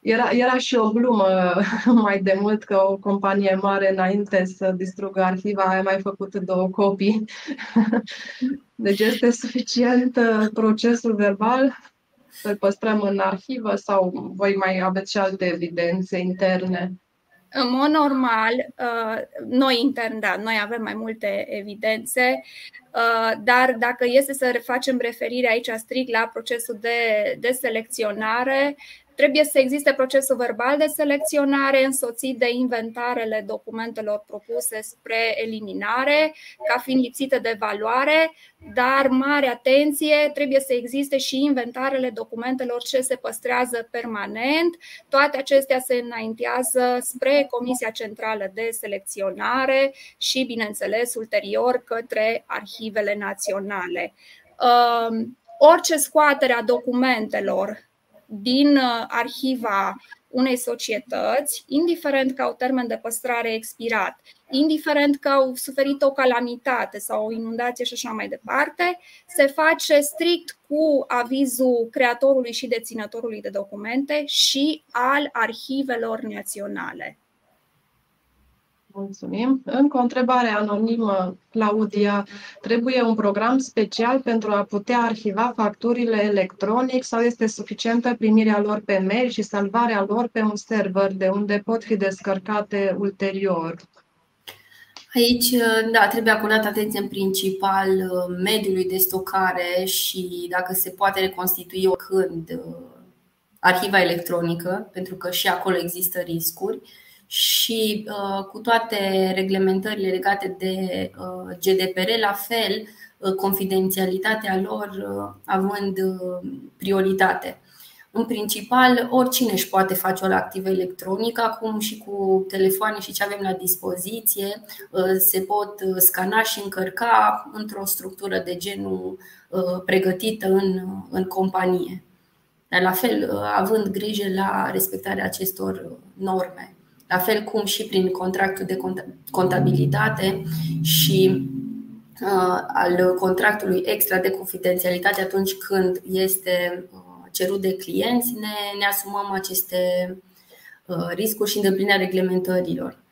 Era, era și o glumă mai de mult că o companie mare înainte să distrugă arhiva a mai făcut două copii. Deci este suficient uh, procesul verbal? Să-l păstrăm în arhivă sau voi mai aveți și alte evidențe interne? În mod normal, uh, noi intern, da, noi avem mai multe evidențe, uh, dar dacă este să facem referire aici strict la procesul de, de selecționare, Trebuie să existe procesul verbal de selecționare însoțit de inventarele documentelor propuse spre eliminare, ca fiind lipsite de valoare, dar mare atenție, trebuie să existe și inventarele documentelor ce se păstrează permanent. Toate acestea se înaintează spre Comisia Centrală de Selecționare și, bineînțeles, ulterior către arhivele naționale. Orice scoatere a documentelor din uh, arhiva unei societăți, indiferent că au termen de păstrare expirat, indiferent că au suferit o calamitate sau o inundație și așa mai departe, se face strict cu avizul creatorului și deținătorului de documente și al arhivelor naționale. Mulțumim. Încă o întrebare anonimă, Claudia. Trebuie un program special pentru a putea arhiva facturile electronic sau este suficientă primirea lor pe mail și salvarea lor pe un server de unde pot fi descărcate ulterior? Aici, da, trebuie acordat atenție în principal mediului de stocare și dacă se poate reconstitui oricând arhiva electronică, pentru că și acolo există riscuri și uh, cu toate reglementările legate de uh, GDPR, la fel, uh, confidențialitatea lor având prioritate. În principal, oricine își poate face o activă electronică, acum și cu telefoane și ce avem la dispoziție, se pot scana și încărca într-o structură de genul pregătită în, în companie. Dar la fel, având grijă la respectarea acestor norme la fel cum și prin contractul de contabilitate și uh, al contractului extra de confidențialitate atunci când este uh, cerut de clienți, ne, ne asumăm aceste uh, riscuri și îndeplinirea reglementărilor.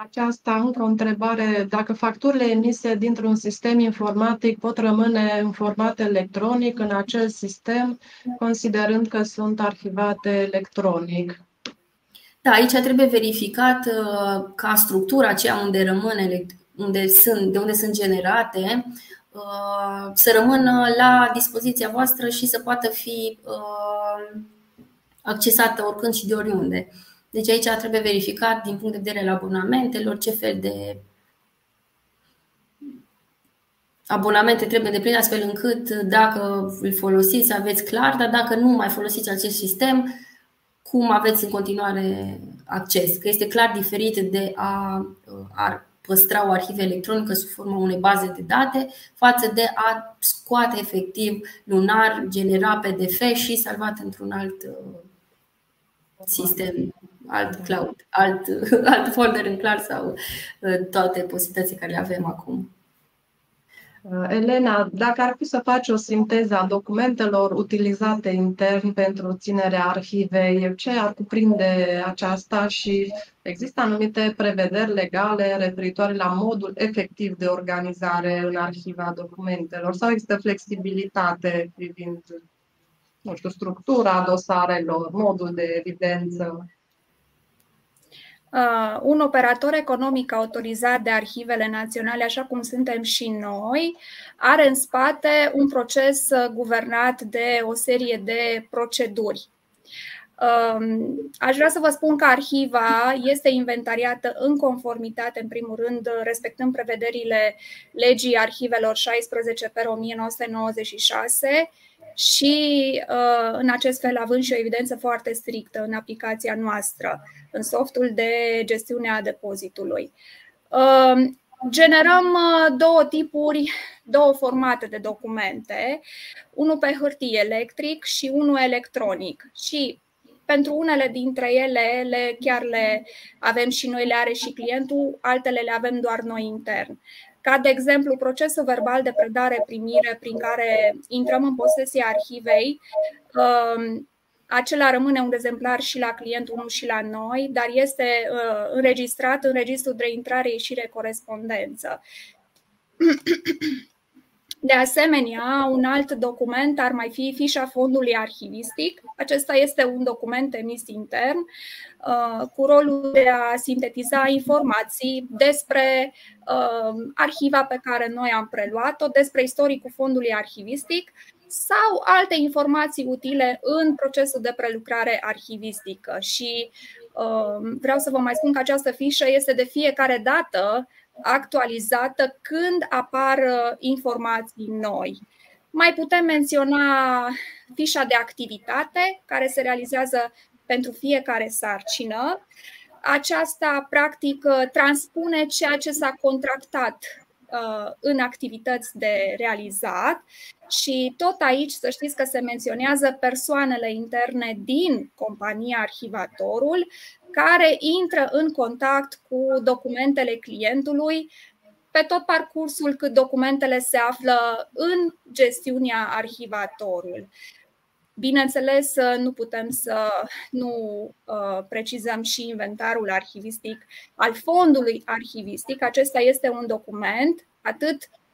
Aceasta încă o întrebare. Dacă facturile emise dintr-un sistem informatic pot rămâne în format electronic în acel sistem, considerând că sunt arhivate electronic? Da, aici trebuie verificat uh, ca structura aceea unde rămân, unde sunt, de unde sunt generate, uh, să rămână la dispoziția voastră și să poată fi uh, accesată oricând și de oriunde. Deci aici trebuie verificat din punct de vedere al abonamentelor ce fel de abonamente trebuie de plin astfel încât dacă îl folosiți aveți clar, dar dacă nu mai folosiți acest sistem, cum aveți în continuare acces. Că este clar diferit de a, a păstra o arhivă electronică sub forma unei baze de date față de a scoate efectiv lunar, genera PDF și salvat într-un alt uh, sistem, alt cloud, alt, alt folder în clar sau uh, toate posibilitățile care le avem acum. Uh, Elena, dacă ar fi să faci o sinteză a documentelor utilizate intern pentru ținerea arhivei, ce ar cuprinde aceasta și există anumite prevederi legale referitoare la modul efectiv de organizare în arhiva documentelor sau există flexibilitate privind nu știu, structura dosarelor, modul de evidență? Uh, un operator economic autorizat de arhivele naționale, așa cum suntem și noi, are în spate un proces uh, guvernat de o serie de proceduri. Um, aș vrea să vă spun că arhiva este inventariată în conformitate, în primul rând, respectând prevederile legii arhivelor 16 pe 1996 și uh, în acest fel având și o evidență foarte strictă în aplicația noastră, în softul de gestiune a depozitului. Uh, generăm uh, două tipuri, două formate de documente, unul pe hârtie electric și unul electronic. Și pentru unele dintre ele le, chiar le avem și noi, le are și clientul, altele le avem doar noi intern ca de exemplu procesul verbal de predare-primire prin care intrăm în posesia arhivei. Um, acela rămâne un exemplar și la clientul 1 și la noi, dar este uh, înregistrat în registrul de intrare-ieșire corespondență. De asemenea, un alt document ar mai fi fișa fondului arhivistic. Acesta este un document emis intern uh, cu rolul de a sintetiza informații despre uh, arhiva pe care noi am preluat-o, despre istoricul fondului arhivistic sau alte informații utile în procesul de prelucrare arhivistică. Și uh, vreau să vă mai spun că această fișă este de fiecare dată actualizată când apar uh, informații noi. Mai putem menționa fișa de activitate care se realizează pentru fiecare sarcină. Aceasta, practic, uh, transpune ceea ce s-a contractat uh, în activități de realizat și tot aici să știți că se menționează persoanele interne din compania arhivatorul care intră în contact cu documentele clientului pe tot parcursul cât documentele se află în gestiunea arhivatorul. Bineînțeles, nu putem să nu uh, precizăm și inventarul arhivistic al fondului arhivistic. Acesta este un document atât Uh, uh,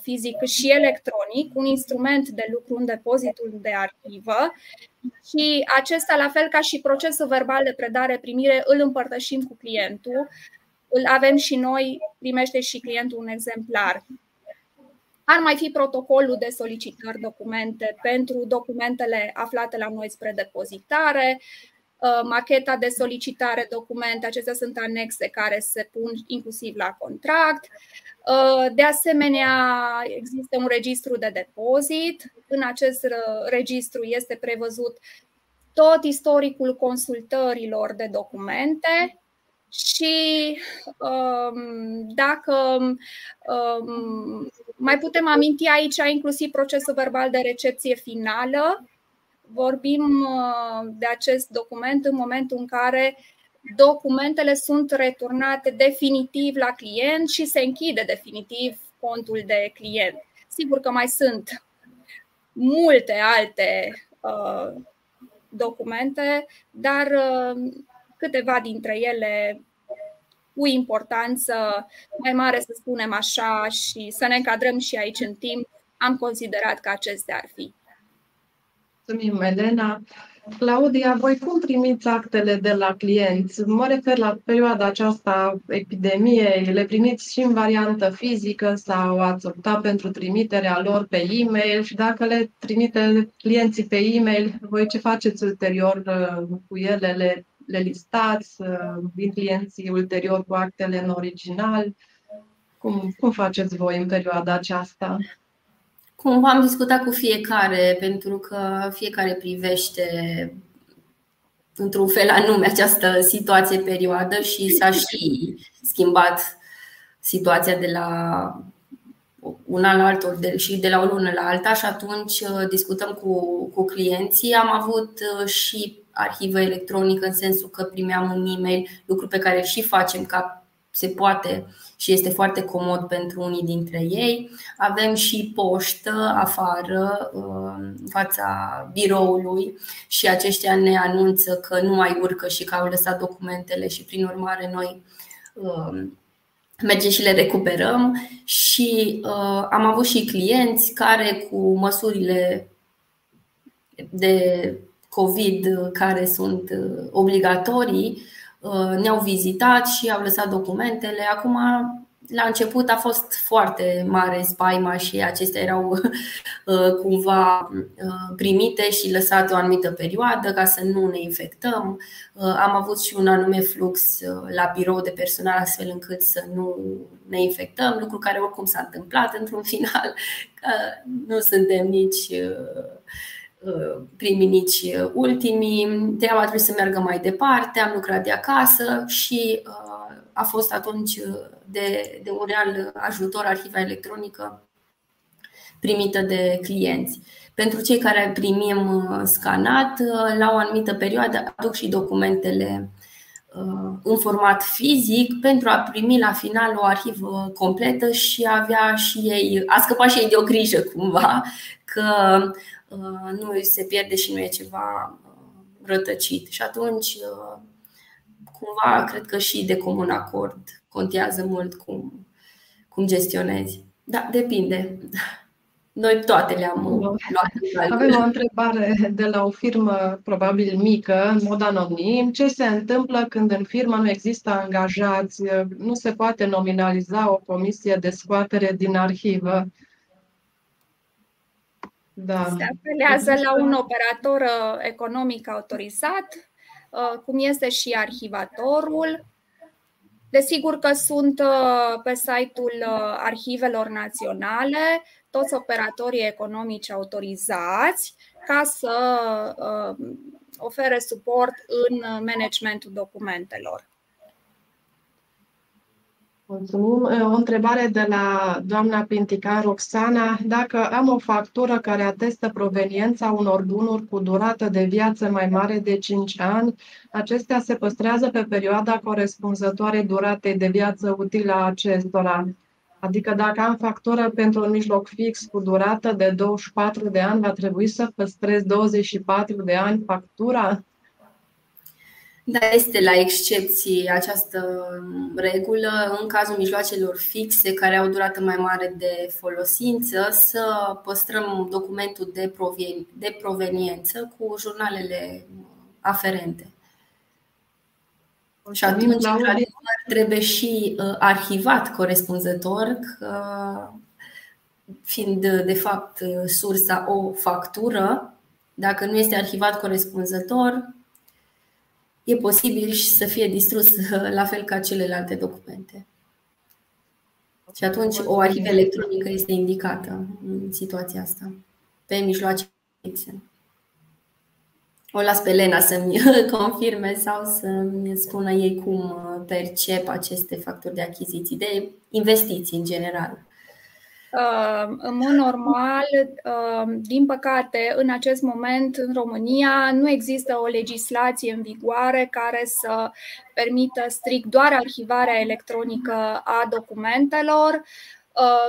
fizic și electronic, un instrument de lucru în depozitul de arhivă. Și acesta, la fel ca și procesul verbal de predare-primire, îl împărtășim cu clientul, îl avem și noi, primește și clientul un exemplar. Ar mai fi protocolul de solicitări documente pentru documentele aflate la noi spre depozitare, uh, macheta de solicitare documente, acestea sunt anexe care se pun inclusiv la contract, Uh, de asemenea, există un registru de depozit. În acest registru este prevăzut tot istoricul consultărilor de documente și um, dacă um, mai putem aminti aici inclusiv procesul verbal de recepție finală, vorbim uh, de acest document în momentul în care documentele sunt returnate definitiv la client și se închide definitiv contul de client. Sigur că mai sunt multe alte uh, documente, dar uh, câteva dintre ele cu importanță mai mare, să spunem așa, și să ne încadrăm și aici în timp, am considerat că acestea ar fi. Mulțumim, Elena. Claudia, voi cum primiți actele de la clienți? Mă refer la perioada aceasta epidemiei. Le primiți și în variantă fizică sau ați optat pentru trimiterea lor pe e-mail? Și dacă le trimite clienții pe e-mail, voi ce faceți ulterior uh, cu ele? Le, le listați? Uh, vin clienții ulterior cu actele în original? Cum, cum faceți voi în perioada aceasta? Cum am discutat cu fiecare, pentru că fiecare privește într-un fel anume această situație perioadă și s-a și schimbat situația de la un an la altul de, și de la o lună la alta și atunci uh, discutăm cu, cu clienții. Am avut uh, și arhivă electronică în sensul că primeam un e-mail, lucru pe care și facem ca se poate și este foarte comod pentru unii dintre ei. Avem și poștă afară, uh, în fața biroului și aceștia ne anunță că nu mai urcă și că au lăsat documentele și prin urmare noi mergem și le recuperăm și uh, am avut și clienți care cu măsurile de COVID care sunt uh, obligatorii uh, ne-au vizitat și au lăsat documentele. Acum la început a fost foarte mare spaima și acestea erau uh, cumva uh, primite și lăsate o anumită perioadă ca să nu ne infectăm. Uh, am avut și un anume flux la birou de personal astfel încât să nu ne infectăm, lucru care oricum s-a întâmplat într-un final. Nu suntem nici primii, nici ultimii. Treaba trebuie să meargă mai departe. Am lucrat de acasă și a fost atunci de, de un real ajutor arhiva electronică primită de clienți. Pentru cei care primim uh, scanat, uh, la o anumită perioadă aduc și documentele uh, în format fizic pentru a primi la final o arhivă completă și a avea și ei, a scăpat și ei de o grijă cumva că nu se pierde și nu e ceva rătăcit. Și atunci, cumva, cred că și de comun acord contează mult cum, cum gestionezi. Da, depinde. Noi toate le-am luat. Avem o întrebare de la o firmă probabil mică, în mod anonim. Ce se întâmplă când în firmă nu există angajați, nu se poate nominaliza o comisie de scoatere din arhivă? Da. Se apelează la un operator uh, economic autorizat, uh, cum este și arhivatorul, Desigur că sunt uh, pe site-ul uh, arhivelor naționale toți operatorii economici autorizați ca să uh, ofere suport în managementul documentelor. Mulțumim. O întrebare de la doamna Pintica Roxana. Dacă am o factură care atestă proveniența unor bunuri cu durată de viață mai mare de 5 ani, acestea se păstrează pe perioada corespunzătoare duratei de viață utilă a acestora. Adică dacă am factură pentru un mijloc fix cu durată de 24 de ani, va trebui să păstrez 24 de ani factura? Da, este la excepții această regulă în cazul mijloacelor fixe care au durată mai mare de folosință să păstrăm documentul de, provien- de proveniență cu jurnalele aferente. Și atunci, trebuie și uh, arhivat corespunzător, că, fiind de fapt sursa o factură, dacă nu este arhivat corespunzător, e posibil și să fie distrus la fel ca celelalte documente. Și atunci o arhivă electronică este indicată în situația asta, pe mijloace fixe. O las pe Lena să-mi confirme sau să-mi spună ei cum percep aceste factori de achiziții, de investiții în general. În mod normal, din păcate, în acest moment în România nu există o legislație în vigoare care să permită strict doar arhivarea electronică a documentelor.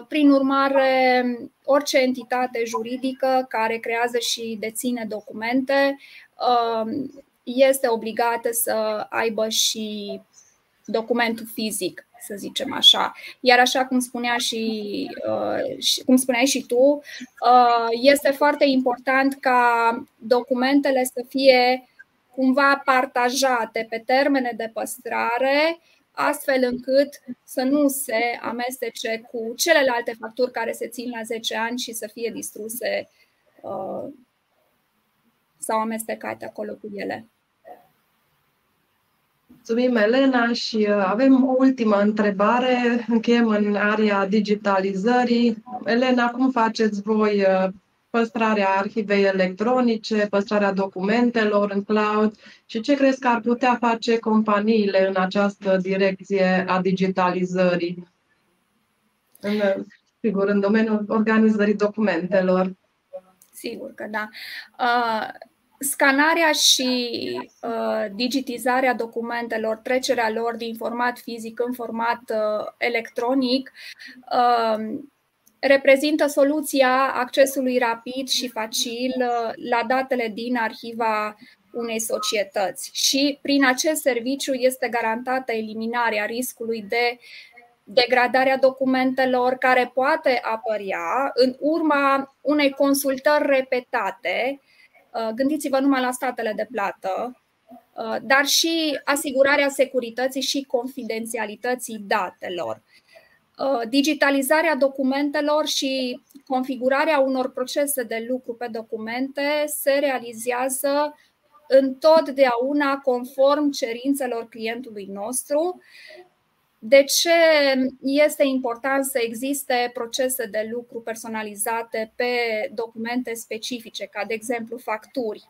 Prin urmare, orice entitate juridică care creează și deține documente este obligată să aibă și documentul fizic să zicem așa. Iar așa cum spunea și, uh, cum spuneai și tu, uh, este foarte important ca documentele să fie cumva partajate pe termene de păstrare, astfel încât să nu se amestece cu celelalte facturi care se țin la 10 ani și să fie distruse uh, sau amestecate acolo cu ele. Mulțumim, Elena, și uh, avem o ultimă întrebare. Încheiem în area digitalizării. Elena, cum faceți voi uh, păstrarea arhivei electronice, păstrarea documentelor în cloud și ce crezi că ar putea face companiile în această direcție a digitalizării? În, sigur, în domeniul organizării documentelor. Sigur că da. Uh, scanarea și uh, digitizarea documentelor, trecerea lor din format fizic în format uh, electronic, uh, reprezintă soluția accesului rapid și facil uh, la datele din arhiva unei societăți și prin acest serviciu este garantată eliminarea riscului de degradarea documentelor care poate apărea în urma unei consultări repetate. Uh, gândiți-vă numai la statele de plată, uh, dar și asigurarea securității și confidențialității datelor. Uh, digitalizarea documentelor și configurarea unor procese de lucru pe documente se realizează întotdeauna conform cerințelor clientului nostru. De ce este important să existe procese de lucru personalizate pe documente specifice, ca de exemplu facturi,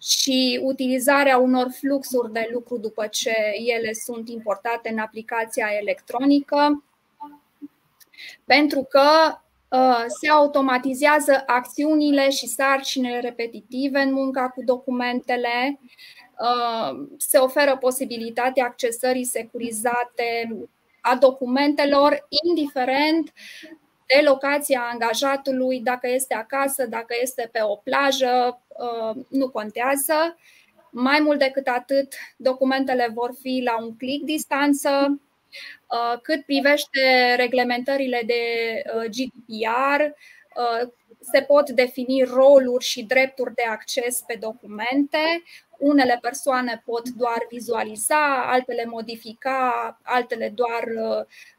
și utilizarea unor fluxuri de lucru după ce ele sunt importate în aplicația electronică? pentru că uh, se automatizează acțiunile și sarcinile repetitive în munca cu documentele, uh, se oferă posibilitatea accesării securizate a documentelor, indiferent de locația angajatului, dacă este acasă, dacă este pe o plajă, uh, nu contează. Mai mult decât atât, documentele vor fi la un click distanță, Uh, cât privește reglementările de uh, GDPR, uh, se pot defini roluri și drepturi de acces pe documente. Unele persoane pot doar vizualiza, altele modifica, altele doar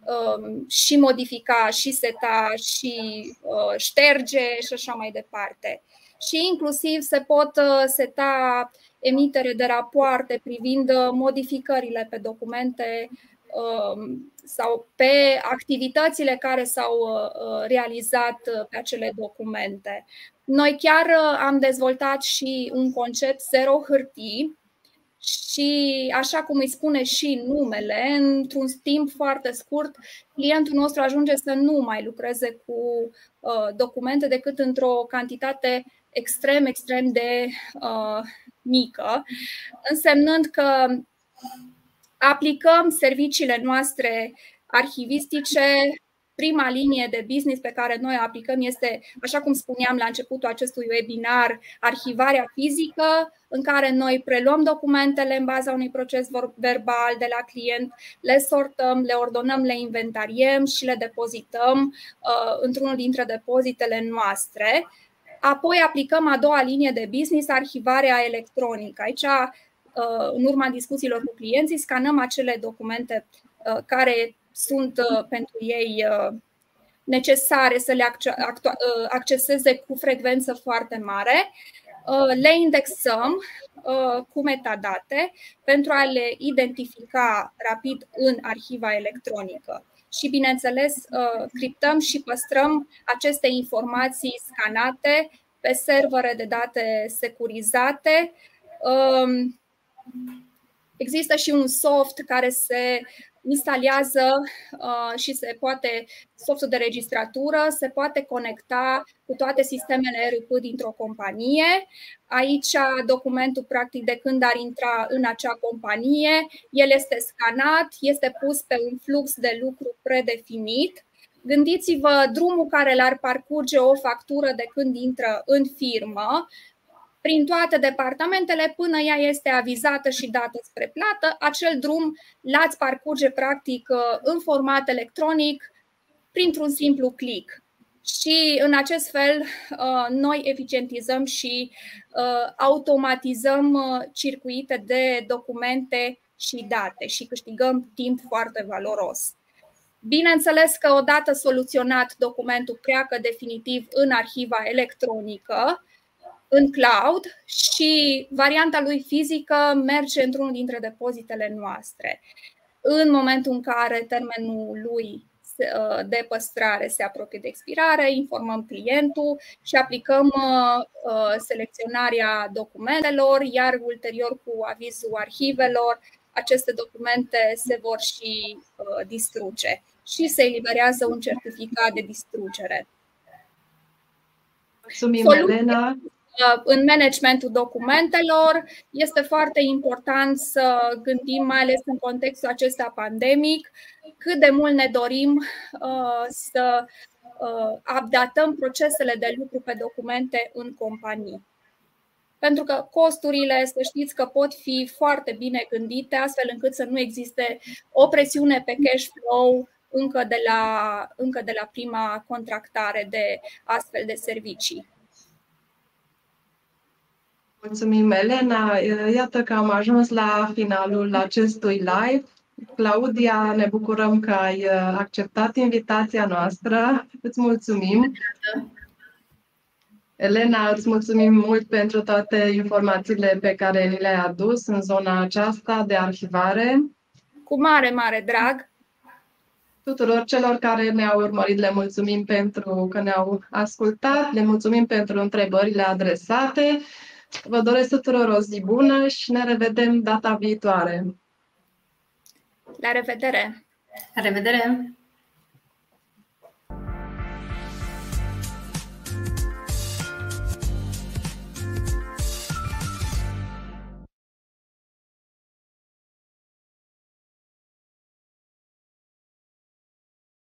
um, și modifica, și seta, și șterge și așa mai departe. Și inclusiv se pot seta emitere de rapoarte privind modificările pe documente Um, sau pe activitățile care s-au uh, realizat uh, pe acele documente. Noi chiar uh, am dezvoltat și un concept zero hârtii și așa cum îi spune și numele, într-un timp foarte scurt, clientul nostru ajunge să nu mai lucreze cu documente decât într-o cantitate extrem, extrem de mică, însemnând că aplicăm serviciile noastre arhivistice. Prima linie de business pe care noi o aplicăm este, așa cum spuneam la începutul acestui webinar, arhivarea fizică, în care noi preluăm documentele în baza unui proces verbal de la client, le sortăm, le ordonăm, le inventariem și le depozităm uh, într-unul dintre depozitele noastre. Apoi aplicăm a doua linie de business, arhivarea electronică. Aici Uh, în urma discuțiilor cu clienții, scanăm acele documente uh, care sunt uh, pentru ei necesare să le acceseze cu frecvență foarte mare, le indexăm cu metadate pentru a le identifica rapid în arhiva electronică. Și, bineînțeles, criptăm și păstrăm aceste informații scanate pe servere de date securizate um, Există și un soft care se instalează uh, și se poate, softul de registratură, se poate conecta cu toate sistemele RP dintr-o companie. Aici documentul, practic, de când ar intra în acea companie, el este scanat, este pus pe un flux de lucru predefinit. Gândiți-vă drumul care l-ar parcurge o factură de când intră în firmă, prin toate departamentele până ea este avizată și dată spre plată. Acel drum l-ați parcurge practic uh, în format electronic printr-un simplu click. Și în acest fel uh, noi eficientizăm și uh, automatizăm circuite de documente și date și câștigăm timp foarte valoros. Bineînțeles că odată soluționat documentul pleacă definitiv în arhiva electronică, în cloud și varianta lui fizică merge într-unul dintre depozitele noastre. În momentul în care termenul lui de păstrare se apropie de expirare, informăm clientul și aplicăm selecționarea documentelor, iar ulterior cu avizul arhivelor, aceste documente se vor și distruge și se eliberează un certificat de distrugere. Mulțumim, Elena. Uh, în managementul documentelor este foarte important să gândim, mai ales în contextul acesta pandemic, cât de mult ne dorim uh, să uh, updatăm procesele de lucru pe documente în companii. Pentru că costurile, să știți că pot fi foarte bine gândite, astfel încât să nu existe o presiune pe cash flow încă de la, încă de la prima contractare de astfel de servicii. Mulțumim, Elena. Iată că am ajuns la finalul acestui live. Claudia, ne bucurăm că ai uh, acceptat invitația noastră. Îți mulțumim. Elena, îți mulțumim mult pentru toate informațiile pe care ni le-ai adus în zona aceasta de arhivare. Cu mare, mare drag. Tuturor celor care ne-au urmărit, le mulțumim pentru că ne-au ascultat, le mulțumim pentru întrebările adresate. Vă doresc tuturor o zi bună și ne revedem data viitoare. La revedere! La revedere!